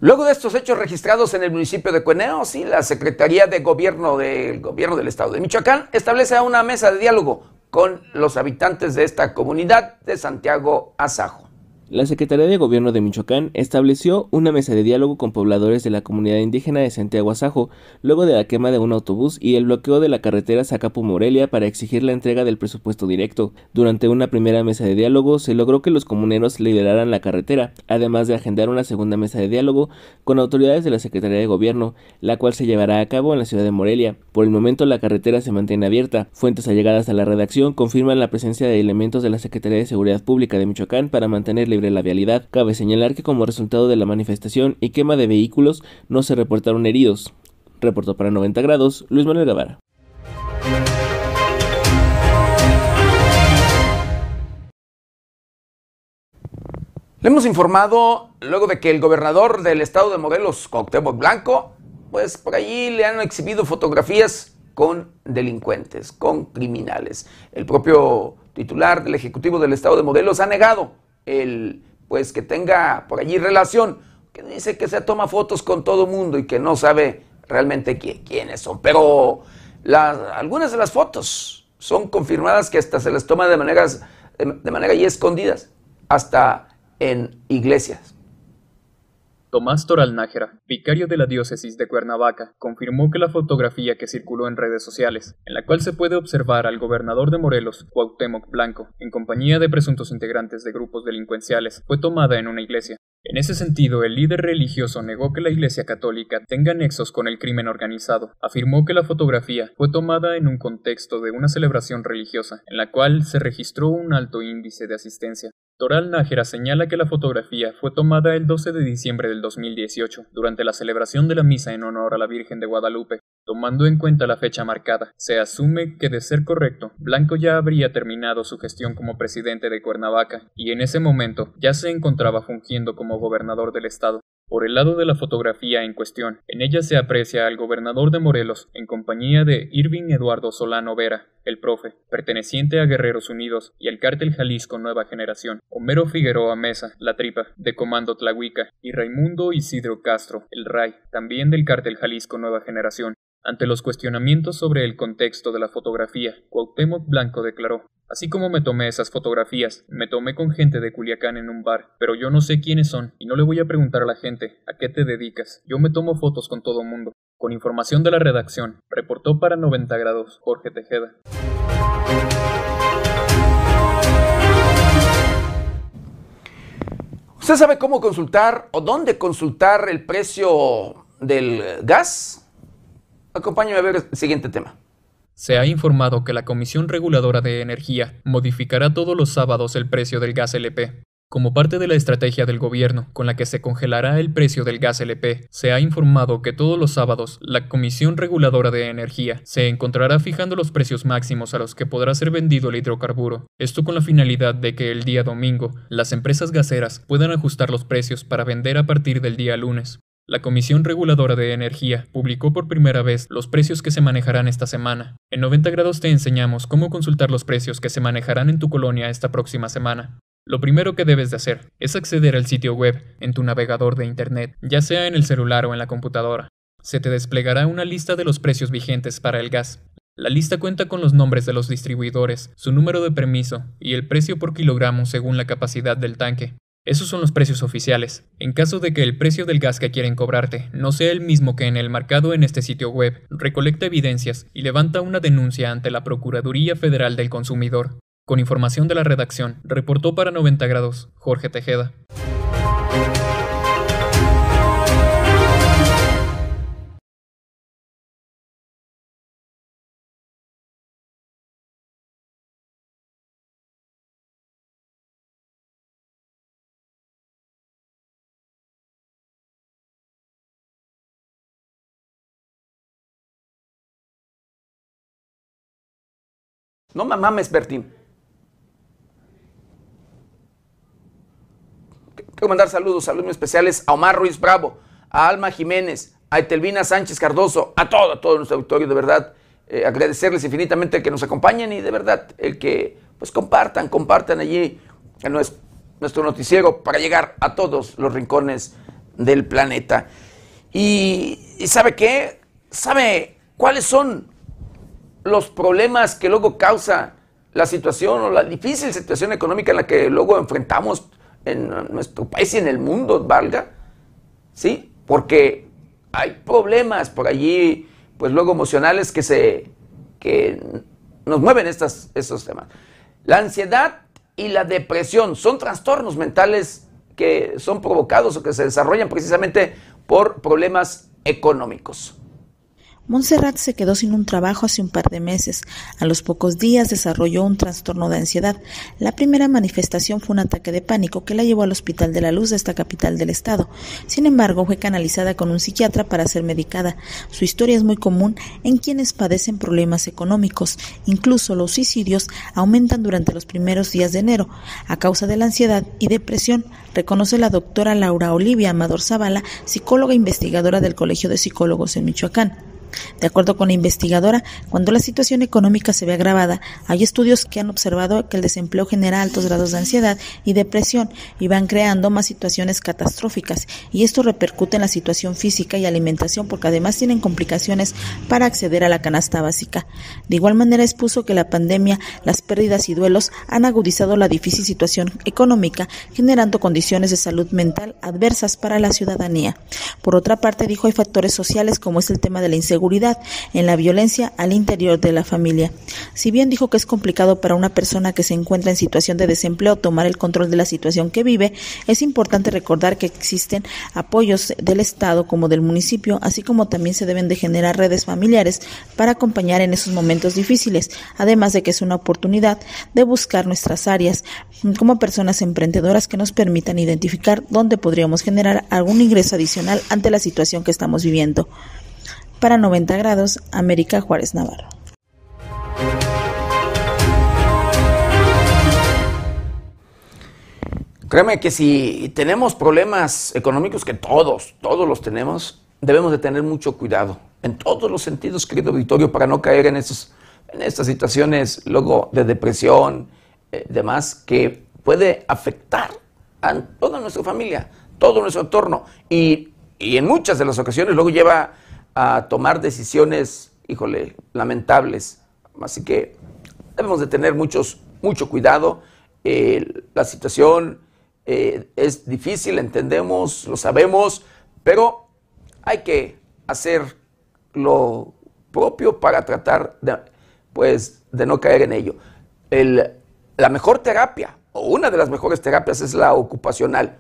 Luego de estos hechos registrados en el municipio de Cueneo, la Secretaría de Gobierno del Gobierno del Estado de Michoacán establece una mesa de diálogo con los habitantes de esta comunidad de Santiago Azajo. La Secretaría de Gobierno de Michoacán estableció una mesa de diálogo con pobladores de la comunidad indígena de Santiago Azajo, luego de la quema de un autobús y el bloqueo de la carretera Zacapu-Morelia para exigir la entrega del presupuesto directo. Durante una primera mesa de diálogo se logró que los comuneros lideraran la carretera, además de agendar una segunda mesa de diálogo con autoridades de la Secretaría de Gobierno, la cual se llevará a cabo en la ciudad de Morelia. Por el momento la carretera se mantiene abierta. Fuentes allegadas a la redacción confirman la presencia de elementos de la Secretaría de Seguridad Pública de Michoacán para mantener libre la vialidad. Cabe señalar que como resultado de la manifestación y quema de vehículos no se reportaron heridos. Reportó para 90 grados Luis Manuel Guevara. Le hemos informado luego de que el gobernador del estado de Morelos, Cuauhtémoc Blanco, pues por allí le han exhibido fotografías con delincuentes, con criminales. El propio titular del Ejecutivo del estado de Morelos ha negado el pues que tenga por allí relación, que dice que se toma fotos con todo mundo y que no sabe realmente quiénes son. Pero las, algunas de las fotos son confirmadas que hasta se les toma de, maneras, de manera y escondidas, hasta en iglesias. Tomás Toral Nájera, vicario de la diócesis de Cuernavaca, confirmó que la fotografía que circuló en redes sociales, en la cual se puede observar al gobernador de Morelos, Cuauhtémoc Blanco, en compañía de presuntos integrantes de grupos delincuenciales, fue tomada en una iglesia. En ese sentido, el líder religioso negó que la Iglesia Católica tenga nexos con el crimen organizado. Afirmó que la fotografía fue tomada en un contexto de una celebración religiosa, en la cual se registró un alto índice de asistencia. Toral Nájera señala que la fotografía fue tomada el 12 de diciembre del 2018, durante la celebración de la misa en honor a la Virgen de Guadalupe. Tomando en cuenta la fecha marcada, se asume que de ser correcto, Blanco ya habría terminado su gestión como presidente de Cuernavaca, y en ese momento ya se encontraba fungiendo como gobernador del estado. Por el lado de la fotografía en cuestión, en ella se aprecia al gobernador de Morelos en compañía de Irving Eduardo Solano Vera, el profe, perteneciente a Guerreros Unidos y al cártel Jalisco Nueva Generación, Homero Figueroa Mesa, la tripa, de Comando Tlahuica, y Raimundo Isidro Castro, el Ray, también del cártel Jalisco Nueva Generación. Ante los cuestionamientos sobre el contexto de la fotografía, Cuauhtémoc Blanco declaró Así como me tomé esas fotografías, me tomé con gente de Culiacán en un bar, pero yo no sé quiénes son y no le voy a preguntar a la gente a qué te dedicas. Yo me tomo fotos con todo mundo. Con información de la redacción, reportó para 90 grados Jorge Tejeda. ¿Usted sabe cómo consultar o dónde consultar el precio del gas? Acompáñame a ver el siguiente tema. Se ha informado que la Comisión Reguladora de Energía modificará todos los sábados el precio del gas LP. Como parte de la estrategia del gobierno con la que se congelará el precio del gas LP, se ha informado que todos los sábados la Comisión Reguladora de Energía se encontrará fijando los precios máximos a los que podrá ser vendido el hidrocarburo. Esto con la finalidad de que el día domingo las empresas gaseras puedan ajustar los precios para vender a partir del día lunes. La Comisión Reguladora de Energía publicó por primera vez los precios que se manejarán esta semana. En 90 grados te enseñamos cómo consultar los precios que se manejarán en tu colonia esta próxima semana. Lo primero que debes de hacer es acceder al sitio web en tu navegador de Internet, ya sea en el celular o en la computadora. Se te desplegará una lista de los precios vigentes para el gas. La lista cuenta con los nombres de los distribuidores, su número de permiso y el precio por kilogramo según la capacidad del tanque. Esos son los precios oficiales. En caso de que el precio del gas que quieren cobrarte no sea el mismo que en el marcado en este sitio web, recolecta evidencias y levanta una denuncia ante la Procuraduría Federal del Consumidor. Con información de la redacción, reportó para 90 grados Jorge Tejeda. No me mames, Bertín. Quiero mandar saludos, saludos especiales a Omar Ruiz Bravo, a Alma Jiménez, a Etelvina Sánchez Cardoso, a todo, a todo nuestro auditorio, de verdad. Eh, agradecerles infinitamente que nos acompañen y de verdad el que pues compartan, compartan allí nuestro noticiero para llegar a todos los rincones del planeta. Y ¿sabe qué? ¿Sabe cuáles son los problemas que luego causa la situación o la difícil situación económica en la que luego enfrentamos en nuestro país y en el mundo, valga, ¿sí? Porque hay problemas por allí, pues luego emocionales que se, que nos mueven estos temas. La ansiedad y la depresión son trastornos mentales que son provocados o que se desarrollan precisamente por problemas económicos. Montserrat se quedó sin un trabajo hace un par de meses. A los pocos días desarrolló un trastorno de ansiedad. La primera manifestación fue un ataque de pánico que la llevó al Hospital de la Luz de esta capital del estado. Sin embargo, fue canalizada con un psiquiatra para ser medicada. Su historia es muy común en quienes padecen problemas económicos. Incluso los suicidios aumentan durante los primeros días de enero a causa de la ansiedad y depresión, reconoce la doctora Laura Olivia Amador Zavala, psicóloga e investigadora del Colegio de Psicólogos en Michoacán. De acuerdo con la investigadora, cuando la situación económica se ve agravada, hay estudios que han observado que el desempleo genera altos grados de ansiedad y depresión y van creando más situaciones catastróficas y esto repercute en la situación física y alimentación porque además tienen complicaciones para acceder a la canasta básica. De igual manera expuso que la pandemia, las pérdidas y duelos han agudizado la difícil situación económica, generando condiciones de salud mental adversas para la ciudadanía. Por otra parte, dijo hay factores sociales como es el tema de la inseguridad en la violencia al interior de la familia. Si bien dijo que es complicado para una persona que se encuentra en situación de desempleo tomar el control de la situación que vive, es importante recordar que existen apoyos del Estado como del municipio, así como también se deben de generar redes familiares para acompañar en esos momentos difíciles, además de que es una oportunidad de buscar nuestras áreas como personas emprendedoras que nos permitan identificar dónde podríamos generar algún ingreso adicional ante la situación que estamos viviendo. Para 90 grados, América Juárez Navarro. Créeme que si tenemos problemas económicos, que todos, todos los tenemos, debemos de tener mucho cuidado en todos los sentidos, querido Victorio, para no caer en, esos, en estas situaciones luego de depresión, eh, demás, que puede afectar a toda nuestra familia, todo nuestro entorno. Y, y en muchas de las ocasiones luego lleva a tomar decisiones, híjole, lamentables. Así que debemos de tener muchos, mucho cuidado. Eh, la situación eh, es difícil, entendemos, lo sabemos, pero hay que hacer lo propio para tratar de, pues, de no caer en ello. la mejor terapia, o una de las mejores terapias, es la ocupacional.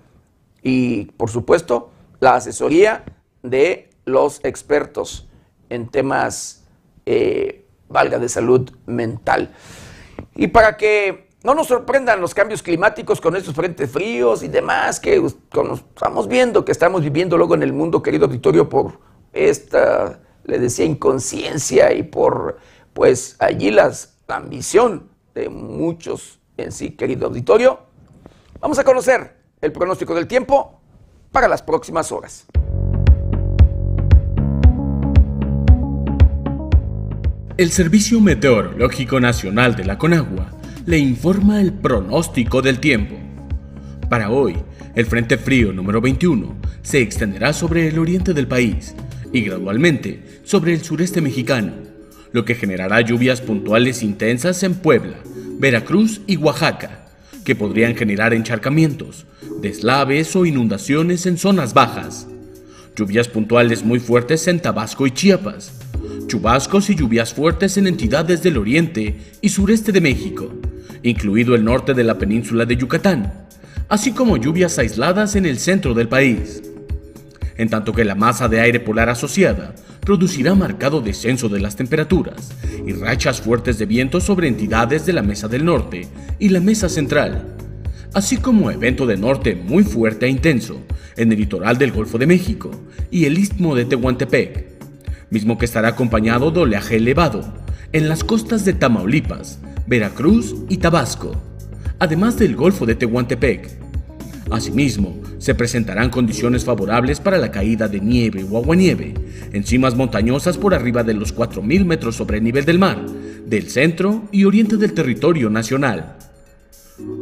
Y, por supuesto, la asesoría de los expertos en temas, eh, valga, de salud mental. Y para que no nos sorprendan los cambios climáticos con estos frentes fríos y demás que estamos viendo, que estamos viviendo luego en el mundo, querido auditorio, por esta, le decía, inconsciencia y por, pues, allí las, la ambición de muchos en sí, querido auditorio. Vamos a conocer el pronóstico del tiempo para las próximas horas. El Servicio Meteorológico Nacional de la Conagua le informa el pronóstico del tiempo. Para hoy, el Frente Frío número 21 se extenderá sobre el oriente del país y gradualmente sobre el sureste mexicano, lo que generará lluvias puntuales intensas en Puebla, Veracruz y Oaxaca, que podrían generar encharcamientos, deslaves o inundaciones en zonas bajas. Lluvias puntuales muy fuertes en Tabasco y Chiapas, chubascos y lluvias fuertes en entidades del oriente y sureste de México, incluido el norte de la península de Yucatán, así como lluvias aisladas en el centro del país. En tanto que la masa de aire polar asociada producirá marcado descenso de las temperaturas y rachas fuertes de viento sobre entidades de la Mesa del Norte y la Mesa Central, así como evento de norte muy fuerte e intenso en el litoral del Golfo de México y el istmo de Tehuantepec, mismo que estará acompañado de oleaje elevado en las costas de Tamaulipas, Veracruz y Tabasco además del Golfo de Tehuantepec. Asimismo, se presentarán condiciones favorables para la caída de nieve o aguanieve en cimas montañosas por arriba de los 4.000 metros sobre el nivel del mar, del centro y oriente del territorio nacional.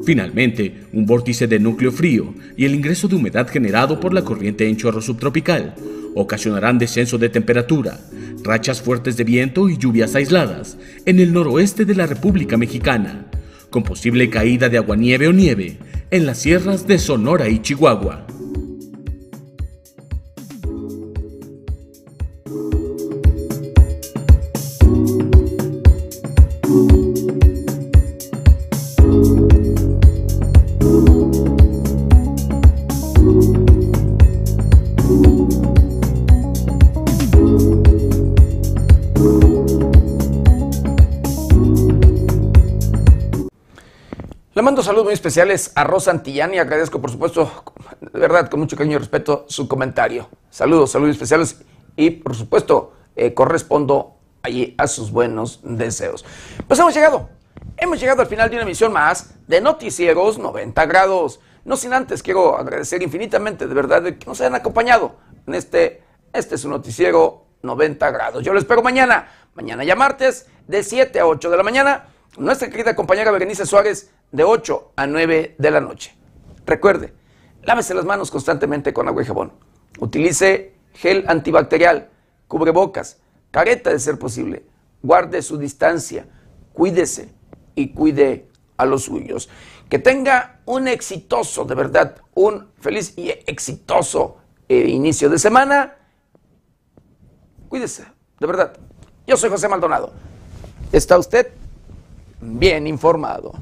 Finalmente, un vórtice de núcleo frío y el ingreso de humedad generado por la corriente en chorro subtropical ocasionarán descenso de temperatura, rachas fuertes de viento y lluvias aisladas en el noroeste de la República Mexicana, con posible caída de aguanieve o nieve en las sierras de Sonora y Chihuahua. Especiales a Rosa Antillán y agradezco, por supuesto, de verdad, con mucho cariño y respeto, su comentario. Saludos, saludos especiales y, por supuesto, eh, correspondo allí a sus buenos deseos. Pues hemos llegado, hemos llegado al final de una emisión más de Noticieros 90 grados. No sin antes quiero agradecer infinitamente, de verdad, de que nos hayan acompañado en este, este es un noticiero 90 grados. Yo lo espero mañana, mañana ya martes, de 7 a 8 de la mañana. Nuestra querida compañera Berenice Suárez de 8 a 9 de la noche. Recuerde, lávese las manos constantemente con agua y jabón. Utilice gel antibacterial, cubrebocas, careta de ser posible. Guarde su distancia, cuídese y cuide a los suyos. Que tenga un exitoso, de verdad, un feliz y exitoso eh, inicio de semana. Cuídese, de verdad. Yo soy José Maldonado. ¿Está usted bien informado.